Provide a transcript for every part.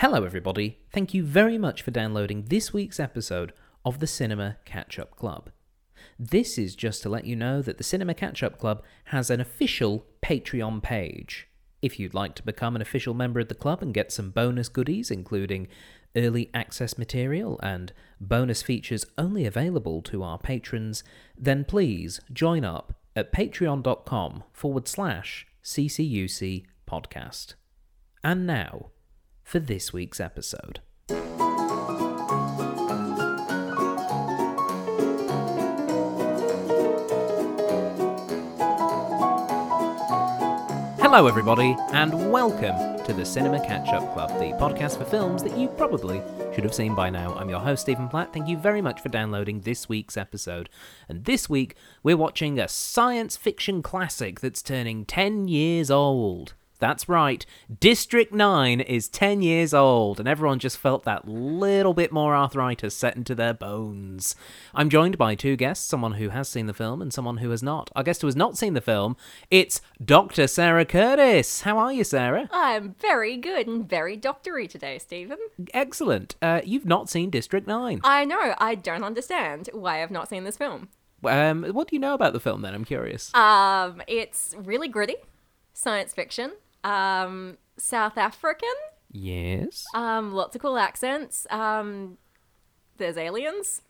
Hello, everybody. Thank you very much for downloading this week's episode of the Cinema Catch Up Club. This is just to let you know that the Cinema Catch Up Club has an official Patreon page. If you'd like to become an official member of the club and get some bonus goodies, including early access material and bonus features only available to our patrons, then please join up at patreon.com forward slash CCUC podcast. And now for this week's episode. Hello, everybody, and welcome to the Cinema Catch Up Club, the podcast for films that you probably should have seen by now. I'm your host, Stephen Platt. Thank you very much for downloading this week's episode. And this week, we're watching a science fiction classic that's turning 10 years old. That's right, District 9 is 10 years old, and everyone just felt that little bit more arthritis set into their bones. I'm joined by two guests, someone who has seen the film and someone who has not. Our guest who has not seen the film, it's Dr. Sarah Courtis. How are you, Sarah? I'm very good and very doctory today, Stephen. Excellent. Uh, you've not seen District 9. I know, I don't understand why I've not seen this film. Um, what do you know about the film then? I'm curious. Um, it's really gritty, science fiction, um, South African, yes. um, lots of cool accents. Um, there's aliens.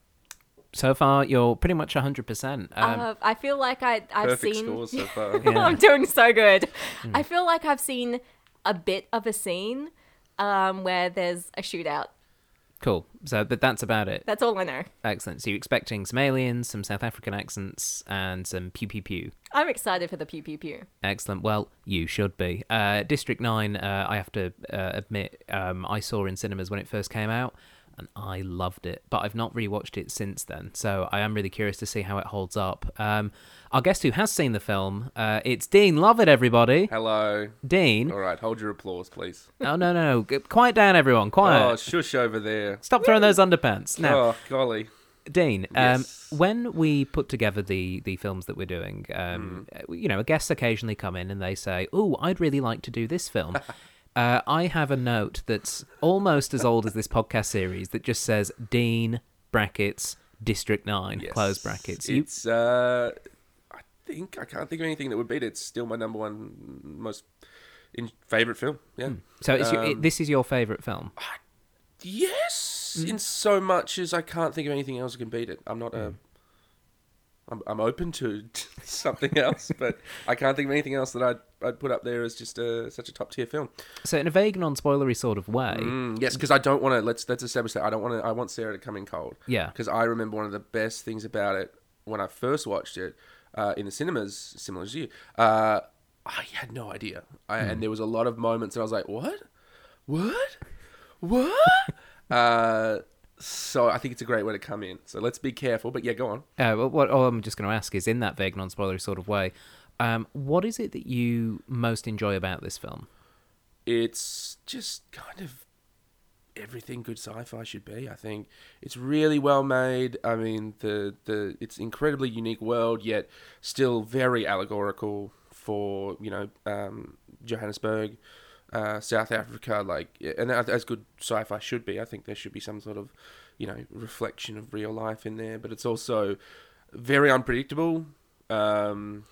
So far, you're pretty much 100%. Um, uh, I feel like I, I've Perfect seen. scores so far. Yeah. I'm doing so good. Hmm. I feel like I've seen a bit of a scene um, where there's a shootout. Cool. So, but that's about it. That's all I know. Excellent. So you're expecting some aliens, some South African accents, and some pew pew pew. I'm excited for the pew pew pew. Excellent. Well, you should be. Uh, District 9, uh, I have to uh, admit, um, I saw in cinemas when it first came out, and I loved it. But I've not rewatched it since then, so I am really curious to see how it holds up. Um, our guest who has seen the film, uh, it's Dean Lovatt, everybody. Hello. Dean. All right, hold your applause, please. Oh, no, no, no. Quiet down, everyone. Quiet. Oh, shush over there. Stop throwing those underpants. Now, Oh, golly. Dean, um, Yes. when we put together the the films that we're doing, um, uh, you know, guests occasionally come in and they say, "Oh, I'd really like to do this film." uh, I have a note that's almost as old as this podcast series that just says Dean brackets District Nine Yes. close brackets. You, It's, uh, I think, I can't think of anything that would beat it. It's still my number one most in favorite film. Yeah. so it's your, it, um, this is your favorite film. Yes, Mm-hmm. in so much as I can't think of anything else that can beat it. I'm not a. I'm, I'm open to something else, but I can't think of anything else that I'd, I'd put up there as just a, such a top tier film. So in a vague, non-spoilery sort of way, Mm, yes, because I don't want to. Let's let's establish that I don't want to. I want Sarah to come in cold. Yeah. Because I remember one of the best things about it when I first watched it uh, in the cinemas, similar to you. Uh, I had no idea, I, and there was a lot of moments, and I was like, "What? What? What?" uh, so I think it's a great way to come in. So let's be careful. But yeah, go on. Uh, well, what all I'm just going to ask is, in that vague, non-spoilery sort of way, um, what is it that you most enjoy about this film? it's just kind of everything good sci-fi should be. I think it's really well made. I mean, the the it's incredibly unique world, yet still very allegorical for you know um, Johannesburg, uh, South Africa. Like, and as good sci-fi should be. I think there should be some sort of you know reflection of real life in there, but it's also very unpredictable. Um,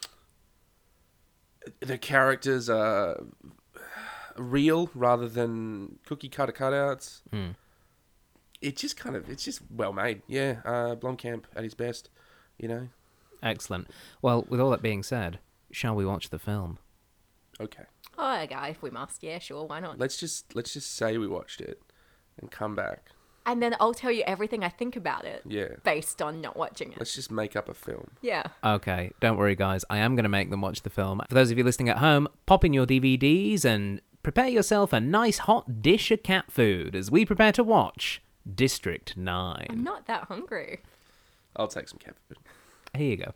the characters are real rather than cookie cutter cutouts. Hmm. It just kind of it's just well made. Yeah, uh, Blomkamp at his best. You know. Excellent. Well, with all that being said, shall we watch the film? Okay, Oh, okay, if we must, yeah, sure, why not? let's just let's just say we watched it and come back. And then I'll tell you everything I think about it Yeah, based on not watching it. let's just make up a film. Yeah. Okay, don't worry, guys. I am going to make them watch the film. For those of you listening at home, pop in your DVDs and prepare yourself a nice hot dish of cat food as we prepare to watch District 9. I'm not that hungry. I'll take some cat food. Here you go.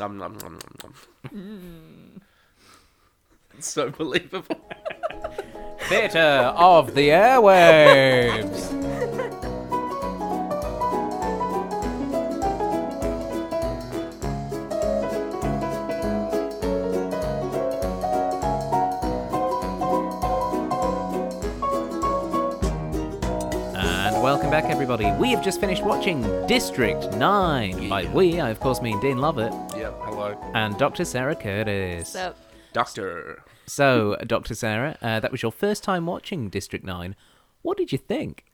Nom, nom, nom, nom, nom. Mm. It's so believable. Theatre of the Airwaves. And Welcome back, everybody. We have just finished watching District 9. By we, I of course mean Dean Lovatt Yeah, hello. and Dr. Sarah Courtis. So, Doctor. So, Dr. Sarah, uh, that was your first time watching District 9. What did you think?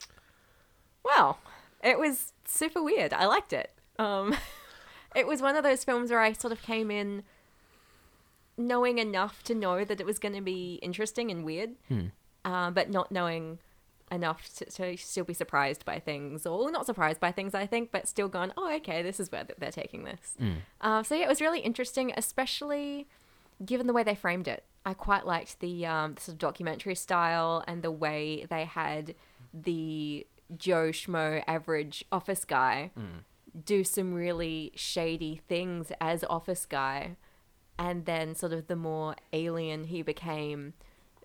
well, it was super weird. I liked it. Um, it was one of those films where I sort of came in knowing enough to know that it was going to be interesting and weird, uh, but not knowing enough to, to still be surprised by things, or not surprised by things, I think, but still gone, oh, okay, this is where they're taking this. Uh, so yeah, it was really interesting, especially given the way they framed it. I quite liked the, um, sort of documentary style and the way they had the Joe Schmo average office guy do some really shady things as office guy, and then sort of the more alien he became,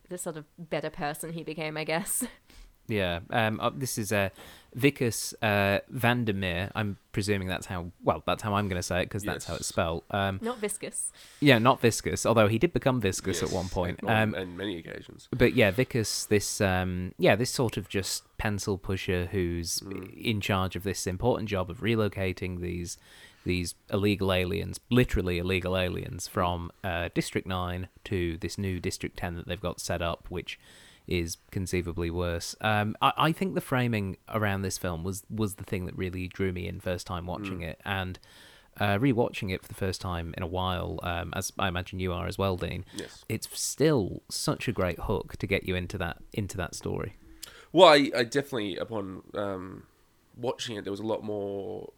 the sort of better person he became, I guess. Yeah, um, uh, this is uh, Wikus uh, van de Merwe. I'm presuming that's how, well, that's how I'm going to say it because that's how it's spelled. Um, Not viscous. yeah, not viscous, although he did become viscous at Yes, one point. On, Um, on many occasions. but yeah, Wikus, this um, yeah, this sort of just pencil pusher who's in charge of this important job of relocating these these illegal aliens, literally illegal aliens, from uh, District Nine to this new District Ten that they've got set up, which is conceivably worse. Um, I, I think the framing around this film was was the thing that really drew me in first time watching it, and uh, rewatching it for the first time in a while, um, as I imagine you are as well, Dean. Yes. It's still such a great hook to get you into that into that story. Well, I, I definitely, upon um, watching it, there was a lot more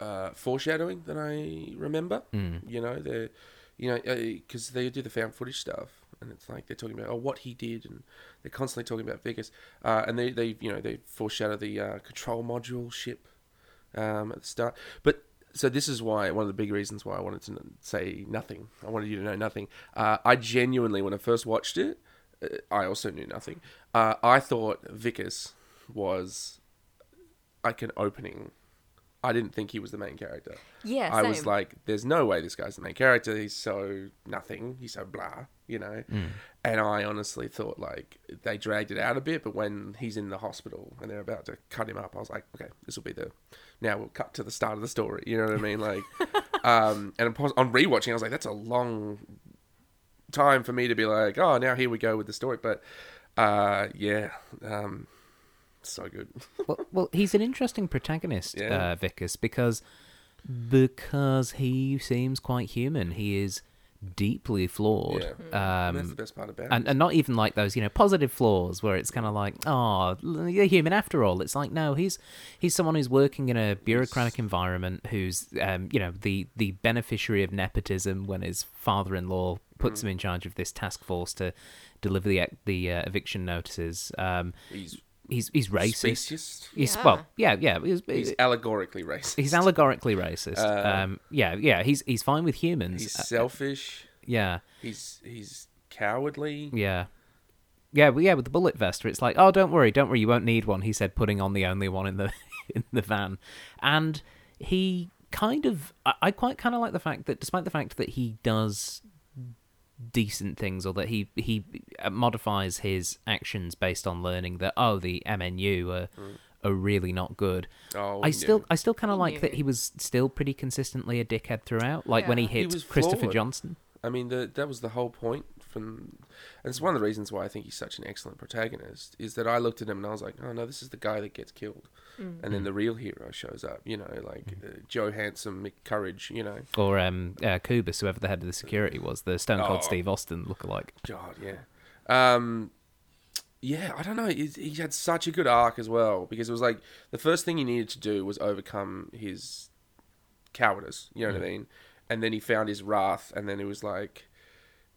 uh, foreshadowing than I remember. Mm. You know, the, you know, because they do the found footage stuff, and it's like they're talking about oh what he did, and they're constantly talking about Wikus, uh, and they they you know they foreshadow the uh, control module ship um, at the start, but. So this is why one of the big reasons why I wanted to say nothing. I wanted you to know nothing. Uh, I genuinely, when I first watched it, uh, I also knew nothing. Uh, I thought Wikus was like an opening. I didn't think he was the main character. Yeah, I was like, "There's no way this guy's the main character. He's so nothing. He's so blah, you know." And I honestly thought like they dragged it out a bit, but when he's in the hospital and they're about to cut him up, I was like, "Okay, this will be the now we'll cut to the start of the story." You know what I mean? Like, um, and upon- on rewatching, I was like, "That's a long time for me to be like, oh, now here we go with the story." But uh, yeah, um, so good. well, well, he's an interesting protagonist, Yeah. uh, Wikus, because because he seems quite human. He is deeply flawed. Yeah. And that's Um, the best part about and, it. and not even like those, you know, positive flaws where it's kind of like, oh, you're human after all. It's like, no, he's he's someone who's working in a bureaucratic environment, who's, um, you know, the the beneficiary of nepotism when his father-in-law puts him in charge of this task force to deliver the the uh, eviction notices. Um, He's he's he's racist. specious. He's Yeah. well, yeah, yeah. He's, He's allegorically racist. he's allegorically racist. Uh, um, yeah, yeah. He's he's fine with humans. He's Uh, selfish. yeah, He's he's cowardly. yeah, yeah. But yeah, with the bullet vest, it's like, oh, don't worry, don't worry, you won't need one. He said, putting on the only one in the in the van, and he kind of, I, I quite kind of like the fact that, despite the fact that he does decent things or that he he uh, modifies his actions based on learning that oh the MNU are are really not good. Oh, I he still knew. I still kind of He like that he was still pretty consistently a dickhead throughout. Like when he Yeah. He hit Christopher flawed. Johnson. I mean, the, that was the whole point. From, and it's one of the reasons why I think he's such an excellent protagonist. Is that I looked at him and I was like, oh no, this is the guy that gets killed, and then the real hero shows up. You know, like uh, Joe Handsome, Mick Courage. You know, Or um, uh, Koobus, whoever the head of the security was, the Stone Cold Oh. Steve Austin lookalike. God, yeah. Um, yeah, I don't know. He, he had such a good arc as well because it was like the first thing he needed to do was overcome his cowardice. You know what I mean? And then he found his wrath, and then it was like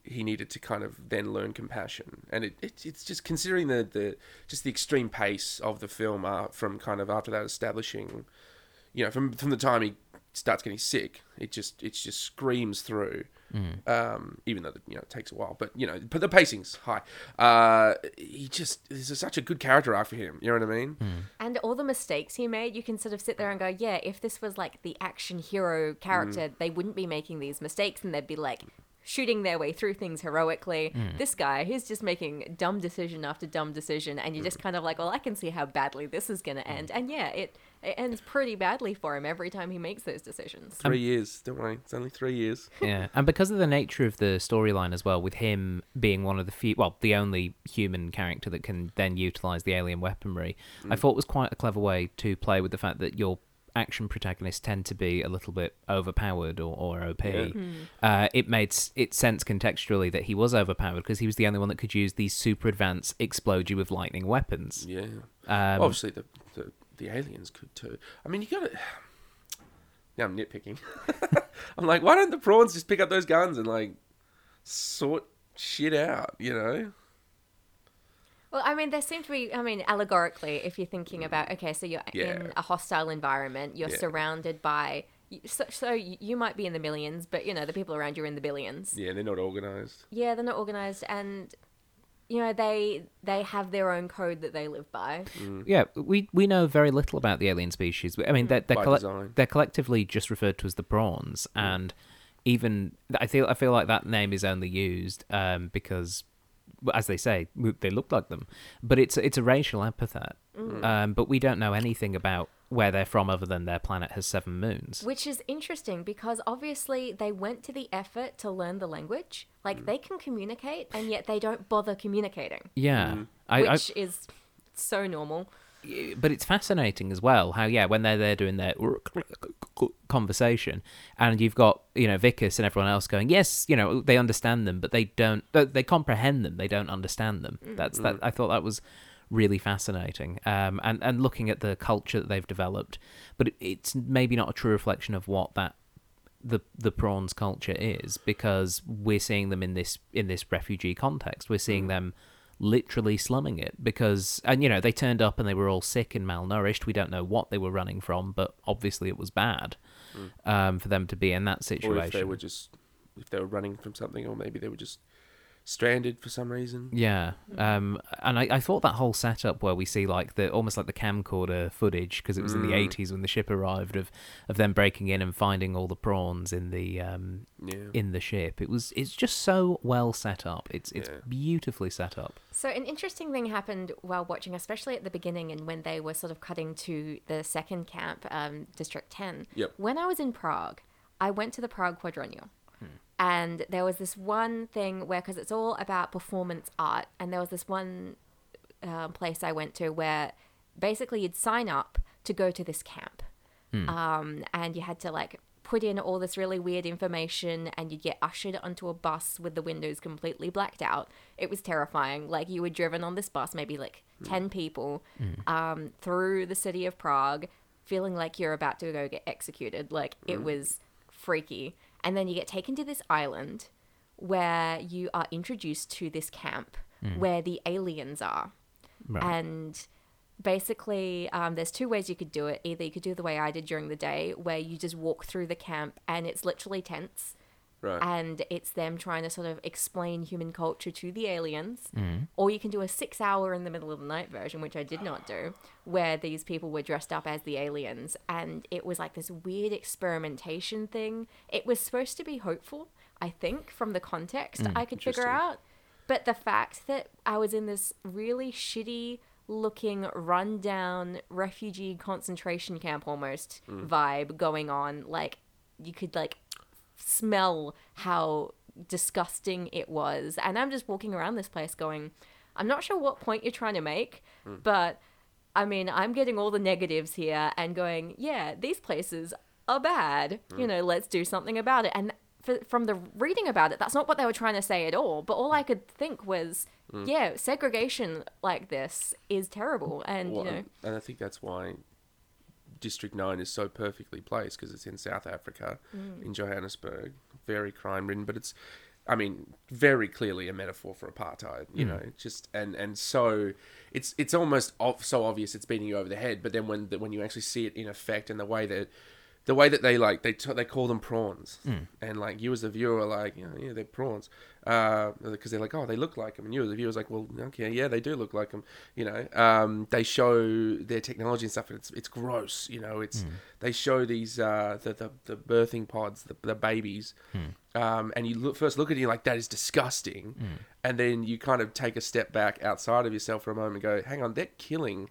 he needed to kind of then learn compassion. And it, it it's just considering the, the just the extreme pace of the film uh, from kind of after that establishing, you know, from from the time he starts getting sick, it just it just screams through. Um, even though you know it takes a while, but you know, but the pacing's high. Uh, he just this is such a good character arc for him. You know what I mean? And all the mistakes he made, you can sort of sit there and go, yeah, if this was like the action hero character, Mm. they wouldn't be making these mistakes and they'd be like shooting their way through things heroically. Mm. This guy, he's just making dumb decision after dumb decision, and you're just kind of like, well, I can see how badly this is going to mm. end. And yeah, it it ends pretty badly for him every time he makes those decisions. Three um, years. Don't worry. It's only three years. yeah, and because of the nature of the storyline as well, with him being one of the few, well, the only human character that can then utilize the alien weaponry, I mm. thought was quite a clever way to play with the fact that your action protagonists tend to be a little bit overpowered or, or OP. Yeah. Uh, it made s- it sense contextually that he was overpowered because he was the only one that could use these super advanced explode you with lightning weapons. Yeah. Um, Obviously, the, the the aliens could too. I mean, you got to. Now I'm nitpicking. I'm like, why don't the prawns just pick up those guns and like sort shit out? You know? Well, I mean, there seem to be, I mean, allegorically, if you're thinking mm. about, okay, so you're Yeah. in a hostile environment, you're Yeah. surrounded by, so, so you you might be in the millions, but, you know, the people around you are in the billions. Yeah, they're not organized. Yeah, they're not organized, and, you know, they they have their own code that they live by. Mm. Yeah, we we know very little about the alien species. I mean, mm. they're they're, By colle- design. they're collectively just referred to as the prawns, and even I feel I feel like that name is only used um, because, well, as they say, they look like them. But it's it's a racial epithet. Mm. Um, but we don't know anything about where they're from other than their planet has seven moons. Which is interesting because obviously they went to the effort to learn the language. Like, mm. they can communicate, and yet they don't bother communicating, Yeah, mm. I, I, which is so normal. But it's fascinating as well how yeah when they're there doing their conversation and you've got you know Wikus and everyone else going yes you know they understand them but they don't they- they comprehend them they don't understand them. Mm. That's that mm. I thought that was really fascinating um and and looking at the culture that they've developed but it, it's maybe not a true reflection of what that the the prawns culture is because we're seeing them in this in this refugee context. We're seeing mm. them literally slumming it because and you know they turned up and they were all sick and malnourished. We don't know what they were running from but obviously it was bad um, for them to be in that Or situation if they were just if they were running from something, or maybe they were just stranded for some reason. Yeah, um, and I, I thought that whole setup where we see like the almost like the camcorder footage because it was in the Mm. eighties when the ship arrived of of them breaking in and finding all the prawns in the um, Yeah. in the ship. It was it's just so well set up. It's it's Yeah. beautifully set up. So an interesting thing happened while watching, especially at the beginning and when they were sort of cutting to the second camp, um, District 10. Yep. When I was in Prague, I went to the Prague Quadrennial. And there was this one thing where, because it's all about performance art, and there was this one um, place I went to where basically you'd sign up to go to this camp. Um, and you had to like put in all this really weird information and you'd get ushered onto a bus with the windows completely blacked out. It was terrifying. Like you were driven on this bus, maybe like 10 people, um, through the city of Prague, feeling like you're about to go get executed. Like it was freaky. And then you get taken to this island where you are introduced to this camp where the aliens are. Right. And basically, um, there's two ways you could do it. Either you could do the way I did during the day, where you just walk through the camp and it's literally tents Right. and it's them trying to sort of explain human culture to the aliens. Mm. Or you can do a six hour in the middle of the night version, which I did not do, where these people were dressed up as the aliens. And it was like this weird experimentation thing. It was supposed to be hopeful, I think, from the context Mm, I could figure out. But the fact that I was in this really shitty looking, rundown refugee concentration camp almost Mm. vibe going on, like, you could, like, smell how disgusting it was. And I'm just walking around this place going, I'm not sure what point you're trying to make, hmm. but I mean, I'm getting all the negatives here and going, yeah, these places are bad. Hmm. You know, let's do something about it. And from the reading about it, that's not what they were trying to say at all. But all I hmm. could think was, yeah, segregation like this is terrible. And, Well, you know, and- and I think that's why District 9 is so perfectly placed because it's in South Africa, Mm. in Johannesburg. Very crime ridden, but it's, I mean, very clearly a metaphor for apartheid, you know, just, and, and so it's, it's almost ov- so obvious it's beating you over the head, but then when, the, when you actually see it in effect and the way that the way that they like they t- they call them prawns, Hmm. and like you as a viewer are like, you know, yeah, they're prawns, because they're like, oh, they look like them, and you as a viewer's like, well, okay, yeah, they do look like them, you know. Um, they show their technology and stuff, and it's it's gross, you know. It's they show these uh, the, the the birthing pods, the, the babies, um, and you look first look at it, you're like, that is disgusting, and then you kind of take a step back outside of yourself for a moment and go, hang on, they're killing.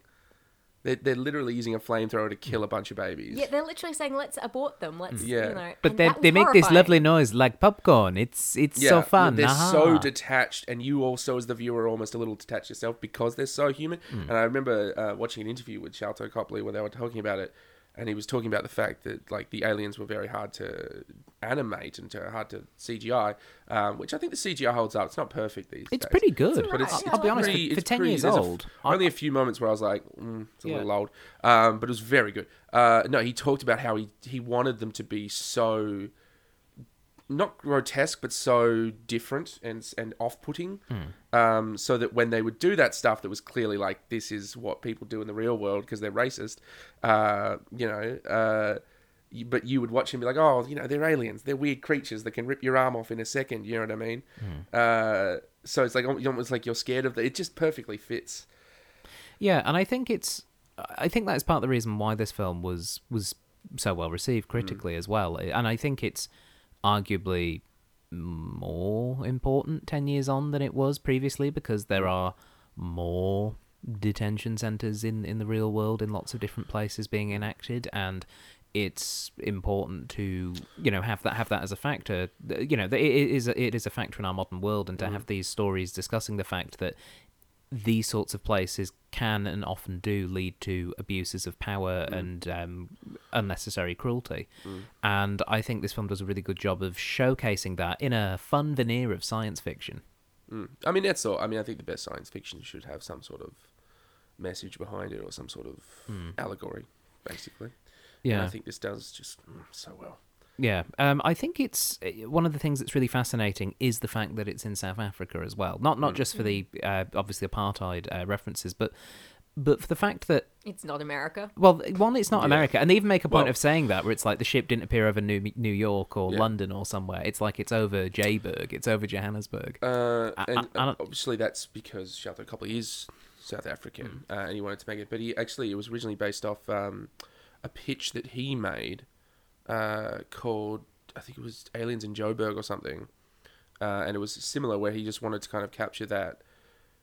They're, they're literally using a flamethrower to kill a bunch of babies. Yeah, they're literally saying, "Let's abort them. Let's, Yeah. you know." But they they make this lovely noise like popcorn. It's it's so fun. They're Aha. so detached, and you also, as the viewer, are almost a little detached yourself because they're so human. Hmm. And I remember uh, watching an interview with Sharlto Copley where they were talking about it, and he was talking about the fact that like the aliens were very hard to animate and to, hard to CGI, um, which I think the CGI holds up. It's not perfect these days. It's days. pretty good. But it's, Right, it's I'll be honest. pretty- for, for ten pretty- years there's a f- old, I- only a few moments where I was like, mm, it's a Yeah. little old. Um, but it was very good. Uh, no, he talked about how he, he wanted them to be so not grotesque, but so different and and off putting, um, so that when they would do that stuff, that was clearly like this is what people do in the real world because they're racist. Uh, you know. Uh, but you would watch him be like, oh, you know, they're aliens. They're weird creatures that can rip your arm off in a second. You know what I mean? Uh, so it's like almost like you're scared of the. It just perfectly fits. Yeah, and I think it's I think that's part of the reason why this film was was so well received critically as well. And I think it's arguably more important 10 years on than it was previously because there are more detention centers in in the real world in lots of different places being enacted and it's important to you know have that have that as a factor. You know it it is a, it is a factor in our modern world and to have mm. these stories discussing the fact that these sorts of places can and often do lead to abuses of power and um, unnecessary cruelty. And I think this film does a really good job of showcasing that in a fun veneer of science fiction. Mm. I mean, that's all. I mean, I think the best science fiction should have some sort of message behind it or some sort of allegory, basically. And Yeah. I think this does just mm, so well. Yeah, um, I think it's uh, one of the things that's really fascinating is the fact that it's in South Africa as well. Not not just for the uh, obviously apartheid uh, references, but but for the fact that It's not America. well, one, it's not Yeah. America, and they even make a point Well- of saying that, where it's like the ship didn't appear over New New York or Yeah. London or somewhere. It's like it's over Jayburg, it's over Johannesburg. Uh, I- and I- I obviously, that's because Sharlto Copley is South African, Hmm. uh, and he wanted to make it. But he actually, it was originally based off um, a pitch that he made uh, called, I think it was Aliens in Joburg or something, uh, and it was similar where he just wanted to kind of capture that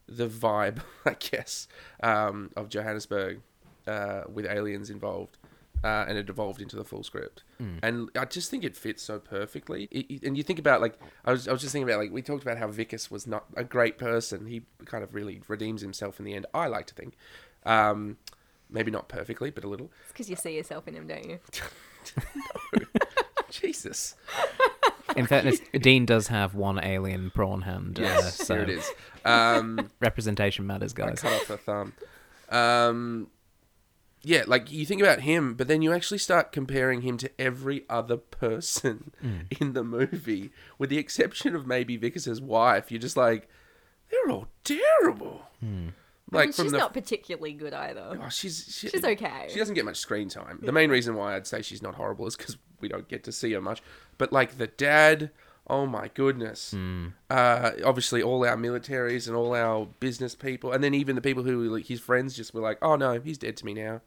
the vibe, I guess, um, of Johannesburg uh, with aliens involved. Uh, and it evolved into the full script, and I just think it fits so perfectly. It, it- and you think about like I was, I was just thinking about like we talked about how Wikus was not a great person. He kind of really redeems himself in the end. I like to think, um, maybe not perfectly, but a little. It's because you see yourself in him, don't you? Jesus, In fairness, Dean does have one alien prawn hand. uh, yes, so here it is. Um, representation matters, I guys. cut off the thumb. Um, yeah, like you think about him, but then you actually start comparing him to every other person in the movie, with the exception of maybe Wikus' wife. You're just like, they're all terrible. I Like mean, from she's the not particularly good either. Oh, she's she, She's okay. She doesn't get much screen time. The main reason why I'd say she's not horrible is because we don't get to see her much. But like the dad, oh my goodness. Uh, obviously, all our militaries and all our business people, and then even the people who like his friends just were like, "Oh no, he's dead to me now."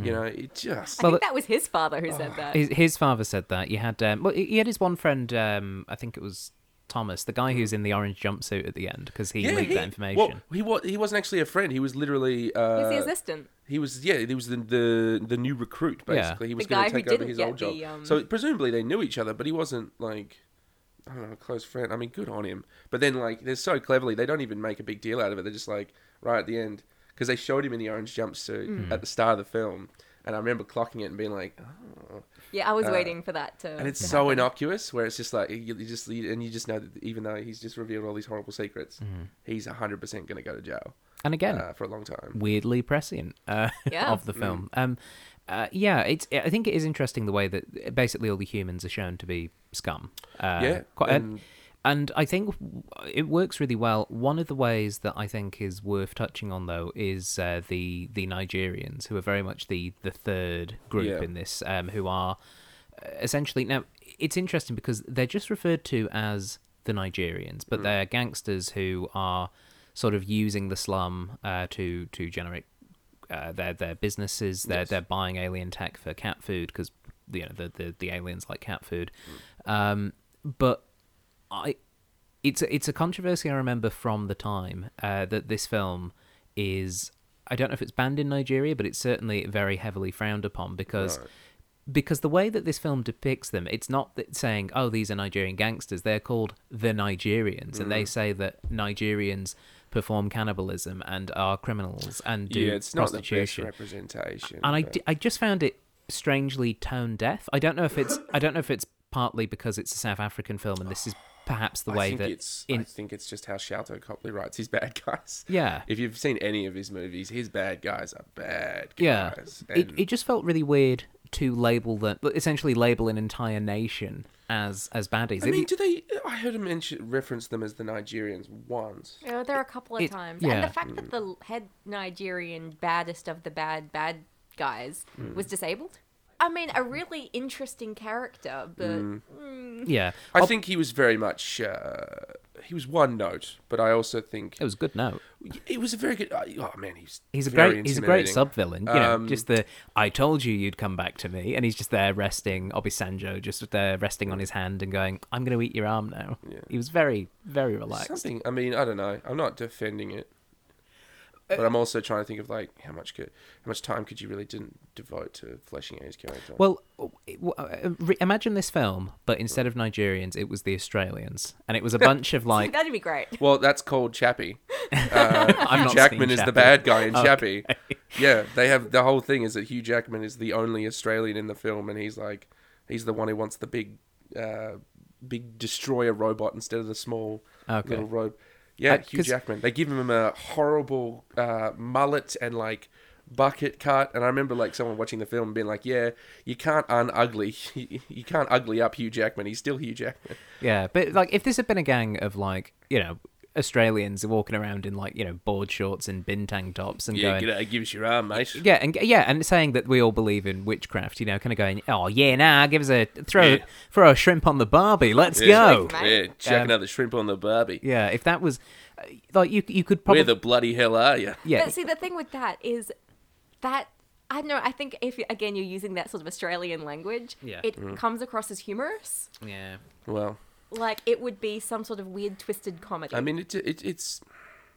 You know, it just I Well, think that was his father who said that. His, his father said that. You had um, well, he had his one friend. Um, I think it was Thomas, the guy who's in the orange jumpsuit at the end, because he leaked that information. Well, he was he wasn't actually a friend. He was literally. Uh, He's the assistant. He was yeah, he was the the, the new recruit Yeah. basically. He was The going guy to who take over didn't his get old job. the, um, So presumably they knew each other, but he wasn't like I don't know, a close friend. I mean, good on him. But then like they're so cleverly, they don't even make a big deal out of it. They're just like right at the end because they showed him in the orange jumpsuit Mm. at the start of the film, and I remember clocking it and being like, oh. Yeah, I was Uh, waiting for that to. And it's to so happen. innocuous, where it's just like you, you just and you just know that even though he's just revealed all these horrible secrets, he's hundred percent going to go to jail and again, uh, for a long time. weirdly prescient uh, Yeah. of the film. Um, uh, yeah, it's. I think it is interesting the way that basically all the humans are shown to be scum. Uh, yeah, quite, and- and I think it works really well. One of the ways that I think is worth touching on, though, is uh, the the Nigerians, who are very much the the third group Yeah. in this, um, who are uh, essentially now. It's interesting because they're just referred to as the Nigerians, but they're gangsters who are sort of using the slum uh, to to generate uh, their their businesses. They're Yes. they're buying alien tech for cat food because you know the, the the aliens like cat food. Um, but I, it's a, it's a controversy I remember from the time uh, that this film is. I don't know if it's banned in Nigeria, but it's certainly very heavily frowned upon because Right. because the way that this film depicts them, it's not that saying, "Oh, these are Nigerian gangsters." They're called the Nigerians, and they Mm. say that Nigerians perform cannibalism and are criminals and do yeah, it's not the best prostitution. representation. and I, but- di- I just found it strangely tone deaf. I don't know if it's I don't know if it's partly because it's a South African film and this is perhaps the I way think that it's in I think it's just how Sharlto Copley writes his bad guys. yeah If you've seen any of his movies, his bad guys are bad yeah guys. it And it just felt really weird to label that essentially label an entire nation as as baddies. I mean, do they? I heard him mention reference them as the Nigerians once. Yeah, there are a couple of It- times. yeah. And the fact that the head Nigerian baddest of the bad bad guys Hmm. was disabled. I mean, a really interesting character, but Hmm. yeah, I Oh, think he was very much. Uh, he was one note, but I also think it was a good note. it was a very good. Oh man, he's He's a great he's a great sub villain. You know, Um, just the I told you you'd come back to me, and he's just there resting. Obesandjo just there resting on his hand and going, "I'm going to eat your arm now." Yeah. He was very very relaxed. Something. I mean, I don't know. I'm not defending it, but I'm also trying to think of like how much could how much time could you really didn't devote to fleshing out his character. Well, it- w- uh, re- imagine this film, but instead of Nigerians, it was the Australians, and it was a bunch of like that'd be great. Well, that's called Chappie. Uh, I've Hugh not Jackman seen is the bad guy in Okay. Chappie. Yeah, they have the whole thing is that Hugh Jackman is the only Australian in the film, and he's like, he's the one who wants the big, uh, big destroyer robot instead of the small Okay. little robot. Yeah, Hugh Jackman. They give him a horrible uh, mullet and like bucket cut, and I remember like someone watching the film being like, "Yeah, you can't unugly, you can't ugly up Hugh Jackman. He's still Hugh Jackman." Yeah, but like if this had been a gang of like you know Australians walking around in like you know board shorts and bin tank tops and Yeah, going. g'day, give us your arm, mate. Yeah, and yeah, and saying that we all believe in witchcraft, you know, kind of going, oh yeah, nah, give us a throw, Yeah. throw a shrimp on the Barbie, let's Yeah. go. Mate. Yeah, chuck Um, another shrimp on the Barbie. Yeah, if that was uh, like you, you could probably Where the bloody hell are you? yeah, But see, the thing with that is that I don't know. I think if again you're using that sort of Australian language, Yeah. it Mm-hmm. comes across as humorous. yeah. Well, Like it would be some sort of weird, twisted comedy. I mean, it, it, it's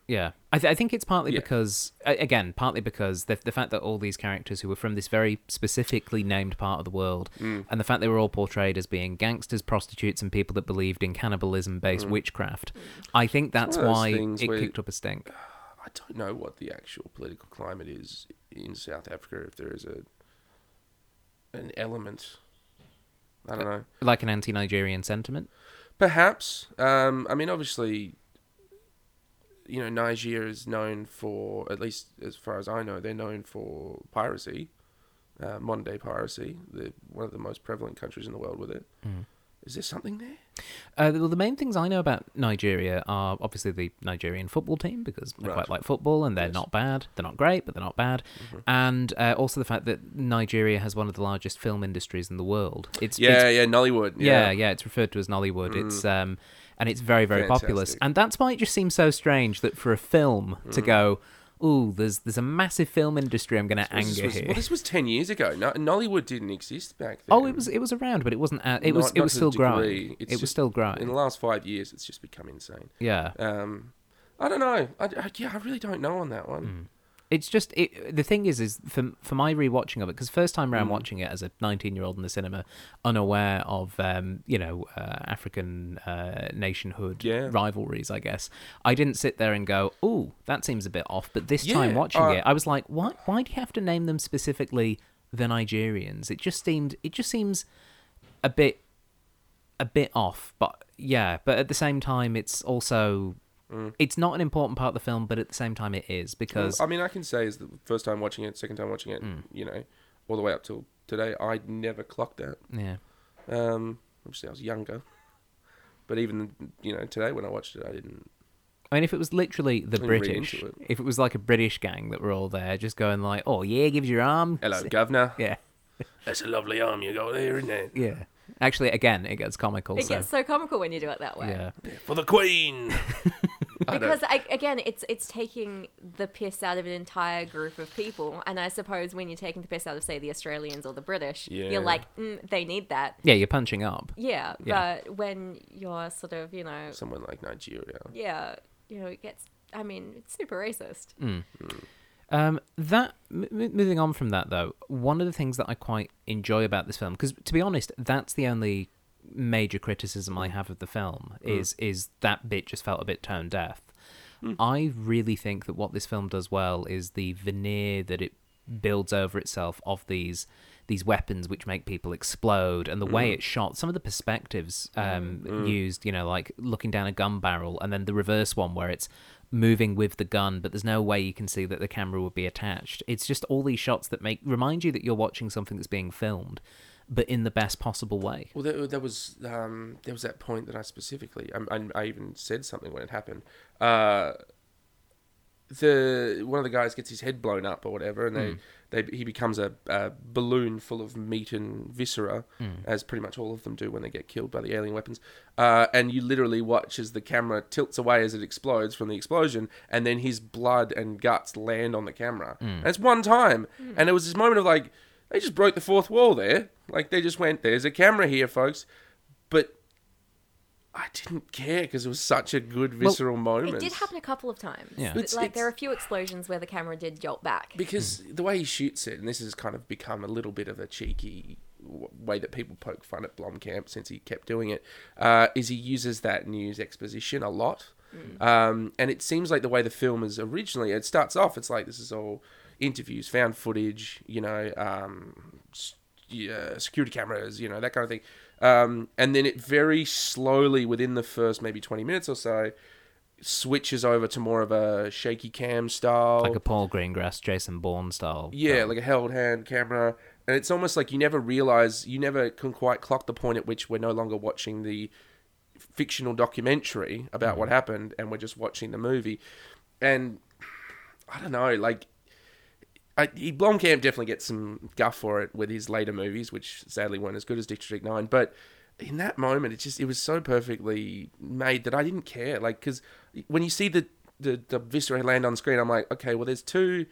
Yeah, I, th- I think it's partly Yeah. because, again, partly because the, the fact that all these characters who were from this very specifically named part of the world, Mm. and the fact they were all portrayed as being gangsters, prostitutes, and people that believed in cannibalism-based witchcraft, I think that's Mm. one of those why it where- kicked up a stink. I don't know what the actual political climate is in South Africa. If there is a an element, I don't know. Like an anti-Nigerian sentiment. Perhaps. Um, I mean, obviously, you know, Niger is known for, at least as far as I know, they're known for piracy, uh, modern day piracy. They're one of the most prevalent countries in the world with it. Is there something there? Uh, well, the main things I know about Nigeria are obviously the Nigerian football team because I Right. quite like football and they're Yes. not bad. They're not great, but they're not bad. Mm-hmm. And uh, also the fact that Nigeria has one of the largest film industries in the world. It's Yeah, it's yeah, Nollywood. yeah, Yeah, yeah, it's referred to as Nollywood. It's um, and it's very, very populous. And that's why it just seems so strange that for a film to go, ooh, there's there's a massive film industry I'm going to Well, this anger was, here. well, this was ten years ago. No, Nollywood didn't exist back then. oh, it was it was around, but it wasn't. Uh, it was it was still growing. It's It was just- still In the last five years, it's just become insane. Yeah. Um, I don't know. I, I- yeah, I really don't know on that one. Hmm. It's just it. The thing is, is for for my rewatching of it because first time Mm. watching it as a 19 year old in the cinema, unaware of um, you know uh, African uh, nationhood Yeah. rivalries, I guess I didn't sit there and go, "Oh, that seems a bit off." But this time watching uh, it, I was like, "Why? Why do you have to name them specifically the Nigerians?" It just seemed. It just seems a bit a bit off. But yeah, but at the same time, it's also. It's not an important part of the film, but at the same time, it is because I mean, I can say is the first time watching it, second time watching it, Mm. you know, all the way up till today, I never clocked that. yeah, Um, obviously, I was younger, But even you know today when I watched it, I didn't. I mean, if it was literally the Didn't read British, into it. if it was like a British gang that were all there, just going like, "Oh yeah, give gives your arm." Hello, governor. Yeah, That's a lovely arm you got there, isn't it? yeah. Actually, again, it gets comical. It so gets so comical when you do it that way. yeah, For the Queen. I don't- Because I, again, it's it's taking the piss out of an entire group of people, and I suppose when you're taking the piss out of, say, the Australians or the British, Yeah. you're like, mm, they need that. yeah, you're punching up. Yeah, Yeah. but when you're sort of, you know, someone like Nigeria. yeah, you know, it gets. I mean, it's super racist. Um, that m- m- moving on from that though, one of the things that I quite enjoy about this film, because to be honest, that's the only major criticism I have of the film mm. is is that bit just felt a bit tone deaf. Mm. I really think that what this film does well is the veneer that it builds over itself of these these weapons which make people explode and the way mm. it's shot. Some of the perspectives um, used you know like looking down a gun barrel and then the reverse one where it's moving with the gun but there's no way you can see that the camera would be attached. It's just all these shots that make remind you that you're watching something that's being filmed but in the best possible way Well, there, there was um, there was that point that I specifically, I, I, I even said something when it happened. Uh, the one of the guys gets his head blown up or whatever, and they, they he becomes a, a balloon full of meat and viscera, as pretty much all of them do when they get killed by the alien weapons. Uh, and you literally watch as the camera tilts away as it explodes from the explosion, and then his blood and guts land on the camera. And it's one time, and it was this moment of like they just broke the fourth wall there. Like they just went, "There's a camera here, folks," but. I didn't care because it was such a good visceral moment. It did happen a couple of times. Yeah. It's- like it's- there are a few explosions where the camera did jolt back. because the way he shoots it, and this has kind of become a little bit of a cheeky way that people poke fun at Blomkamp since he kept doing it, uh, is he uses that news exposition a lot. Um, and it seems like the way the film is originally, it starts off, it's like this is all interviews, found footage, you know, um, yeah, security cameras, you know, that kind of thing. Um, and then it very slowly, within the first maybe 20 minutes or so, switches over to more of a shaky cam style. like a paul greengrass jason bourne style Yeah, like a held hand camera. And it's almost like you never realize, you never can quite clock the point at which we're no longer watching the fictional documentary about what happened and we're just watching the movie. And I don't know, like, I, he, Blomkamp definitely gets some guff for it with his later movies, which sadly weren't as good as District 9. But in that moment, it just, it was so perfectly made that I didn't care. Like, because when you see the, the, the viscera land on screen, I'm like, okay, well, there's two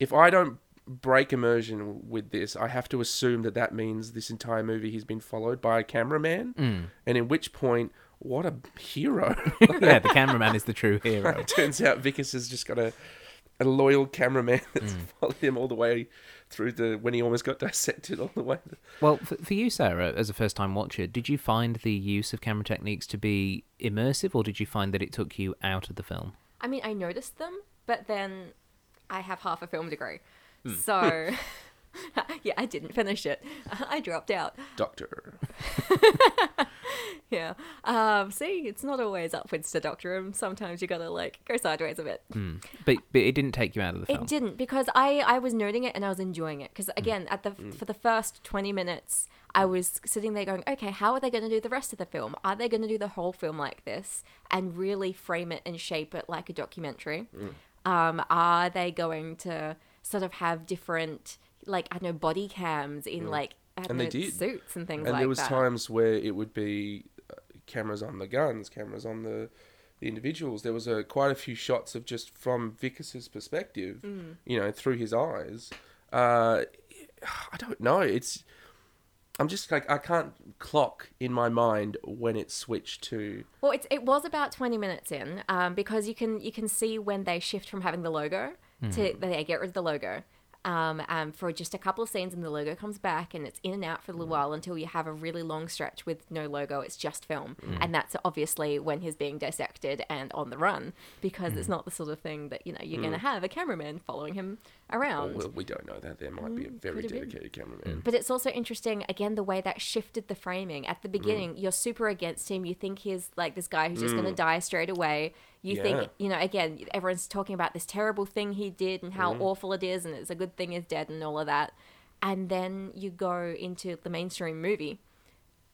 if I don't break immersion with this, I have to assume that that means this entire movie he's been followed by a cameraman, mm. and in which point, what a hero! yeah the cameraman is the true hero it turns out Wikus has just got a a loyal cameraman that's Mm. followed him all the way through the when he almost got dissected all the way. Well, for, for you, Sarah, as a first time watcher, did you find the use of camera techniques to be immersive, or did you find that it took you out of the film? I mean, I noticed them, but then I have half a film degree. Hmm. So, yeah, I didn't finish it. I dropped out. Doctor, Yeah. Um, see, it's not always upwards to doctorum. Sometimes you gotta, like, go sideways a bit. But but it didn't take you out of the film. It didn't because I I was noting it and I was enjoying it because again at the for the first 20 minutes I was sitting there going okay how are they going to do the rest of the film are they going to do the whole film like this and really frame it and shape it like a documentary um are they going to sort of have different like I don't know body cams in like I don't And they know, did. suits and things and like there was that times where it would be uh, cameras on the guns, cameras on the the individuals. There was a quite a few shots of just from Wikus's perspective, Mm. you know, through his eyes. Uh, I don't know. It's I'm just like I can't clock in my mind when it switched to Well, it's, it was about twenty minutes in, um, because you can you can see when they shift from having the logo to they get rid of the logo. Um, um, for just a couple of scenes, and the logo comes back, and it's in and out for a little while until you have a really long stretch with no logo. It's just film, and that's obviously when he's being dissected and on the run because it's not the sort of thing that you know you're going to have a cameraman following him around. well, we don't know that there might be a very could have been. dedicated cameraman. But it's also interesting, again, the way that shifted the framing. At the Mm. beginning, you're super against him. You think he's like this guy who's just going to die straight away. You Mm. Yeah. think, you know, again, everyone's talking about this terrible thing he did and Mm. how awful it is, and it's a good thing he's dead and all of that. And then you go into the mainstream movie,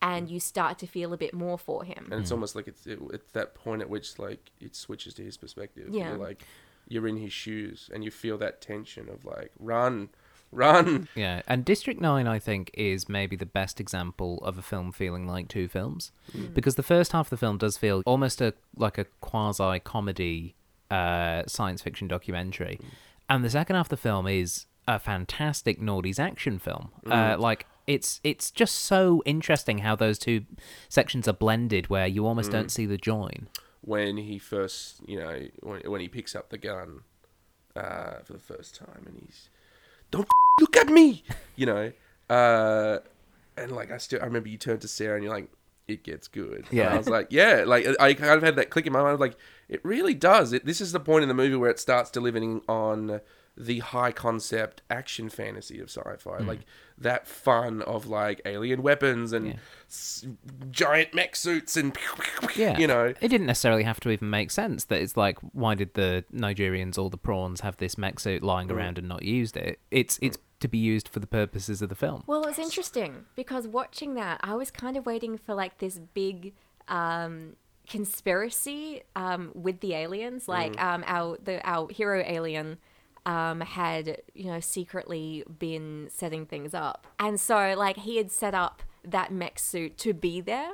and you start to feel a bit more for him. and it's almost like it's it, it's that point at which like it switches to his perspective. Yeah. You're like you're in his shoes and you feel that tension of like run, run. Yeah, and District 9, I think, is maybe the best example of a film feeling like two films. Because the first half of the film does feel almost a like a quasi comedy uh, science fiction documentary. And the second half of the film is a fantastic Nordies action film. Uh, like, it's it's just so interesting how those two sections are blended where you almost don't see the join. when he first, you know, when, when he picks up the gun uh, for the first time, and he's, "Don't look at me," you know, uh, and like I still, I remember you turned to Sarah and you're like, "It gets good." And Yeah. I was like, "Yeah," like I kind of had that click in my mind, like it really does. It, this is the point in the movie where it starts delivering on the high concept action fantasy of sci-fi, like that fun of like alien weapons and Yeah. s- giant mech suits and Yeah. you know. It didn't necessarily have to even make sense that it's like, why did the Nigerians or the prawns have this mech suit lying around and not used it? It's it's to be used for the purposes of the film. Well, it's interesting because watching that, I was kind of waiting for like this big um, conspiracy um, with the aliens. Like um, our the our hero alien um, had you know secretly been setting things up, and so like he had set up that mech suit to be there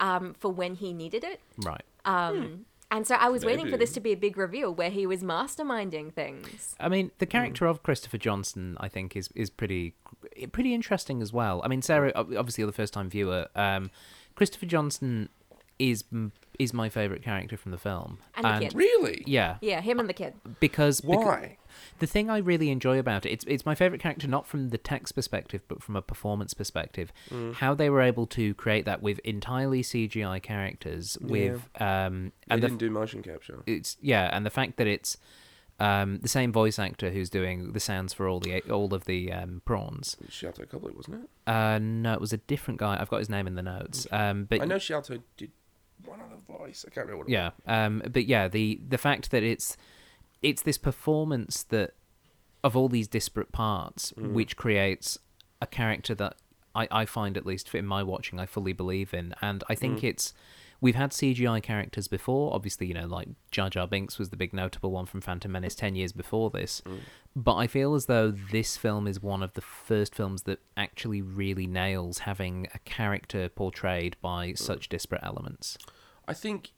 um, for when he needed it. Right. Um, And so I was waiting for this to be a big reveal where he was masterminding things. I mean, the character of Christopher Johnson, I think, is is pretty pretty interesting as well. I mean, Sarah, obviously, you're the first time viewer. Um, Christopher Johnson is is my favorite character from the film, And the kid. Really? yeah, Yeah, him and the kid. because becau- Why? The thing I really enjoy about it, it's it's my favorite character not from the text perspective, but from a performance perspective. Mm. How they were able to create that with entirely CGI characters, with um, and the, didn't do motion capture. it's yeah, and the fact that it's um, the same voice actor who's doing the sounds for all the all of the um, prawns. Sharlto Copley, wasn't it? Uh, no, it was a different guy. I've got his name in the notes. Um, but I know Sharlto did one other voice. I can't remember what it yeah, um, but yeah, the the fact that it's it's this performance that of all these disparate parts, mm. which creates a character that I, I find at least in my watching I fully believe in, and I think mm. it's we've had CGI characters before. Obviously, you know, like Jar Jar Binks was the big notable one from Phantom Menace ten years before this, mm. but I feel as though this film is one of the first films that actually really nails having a character portrayed by such disparate elements. I think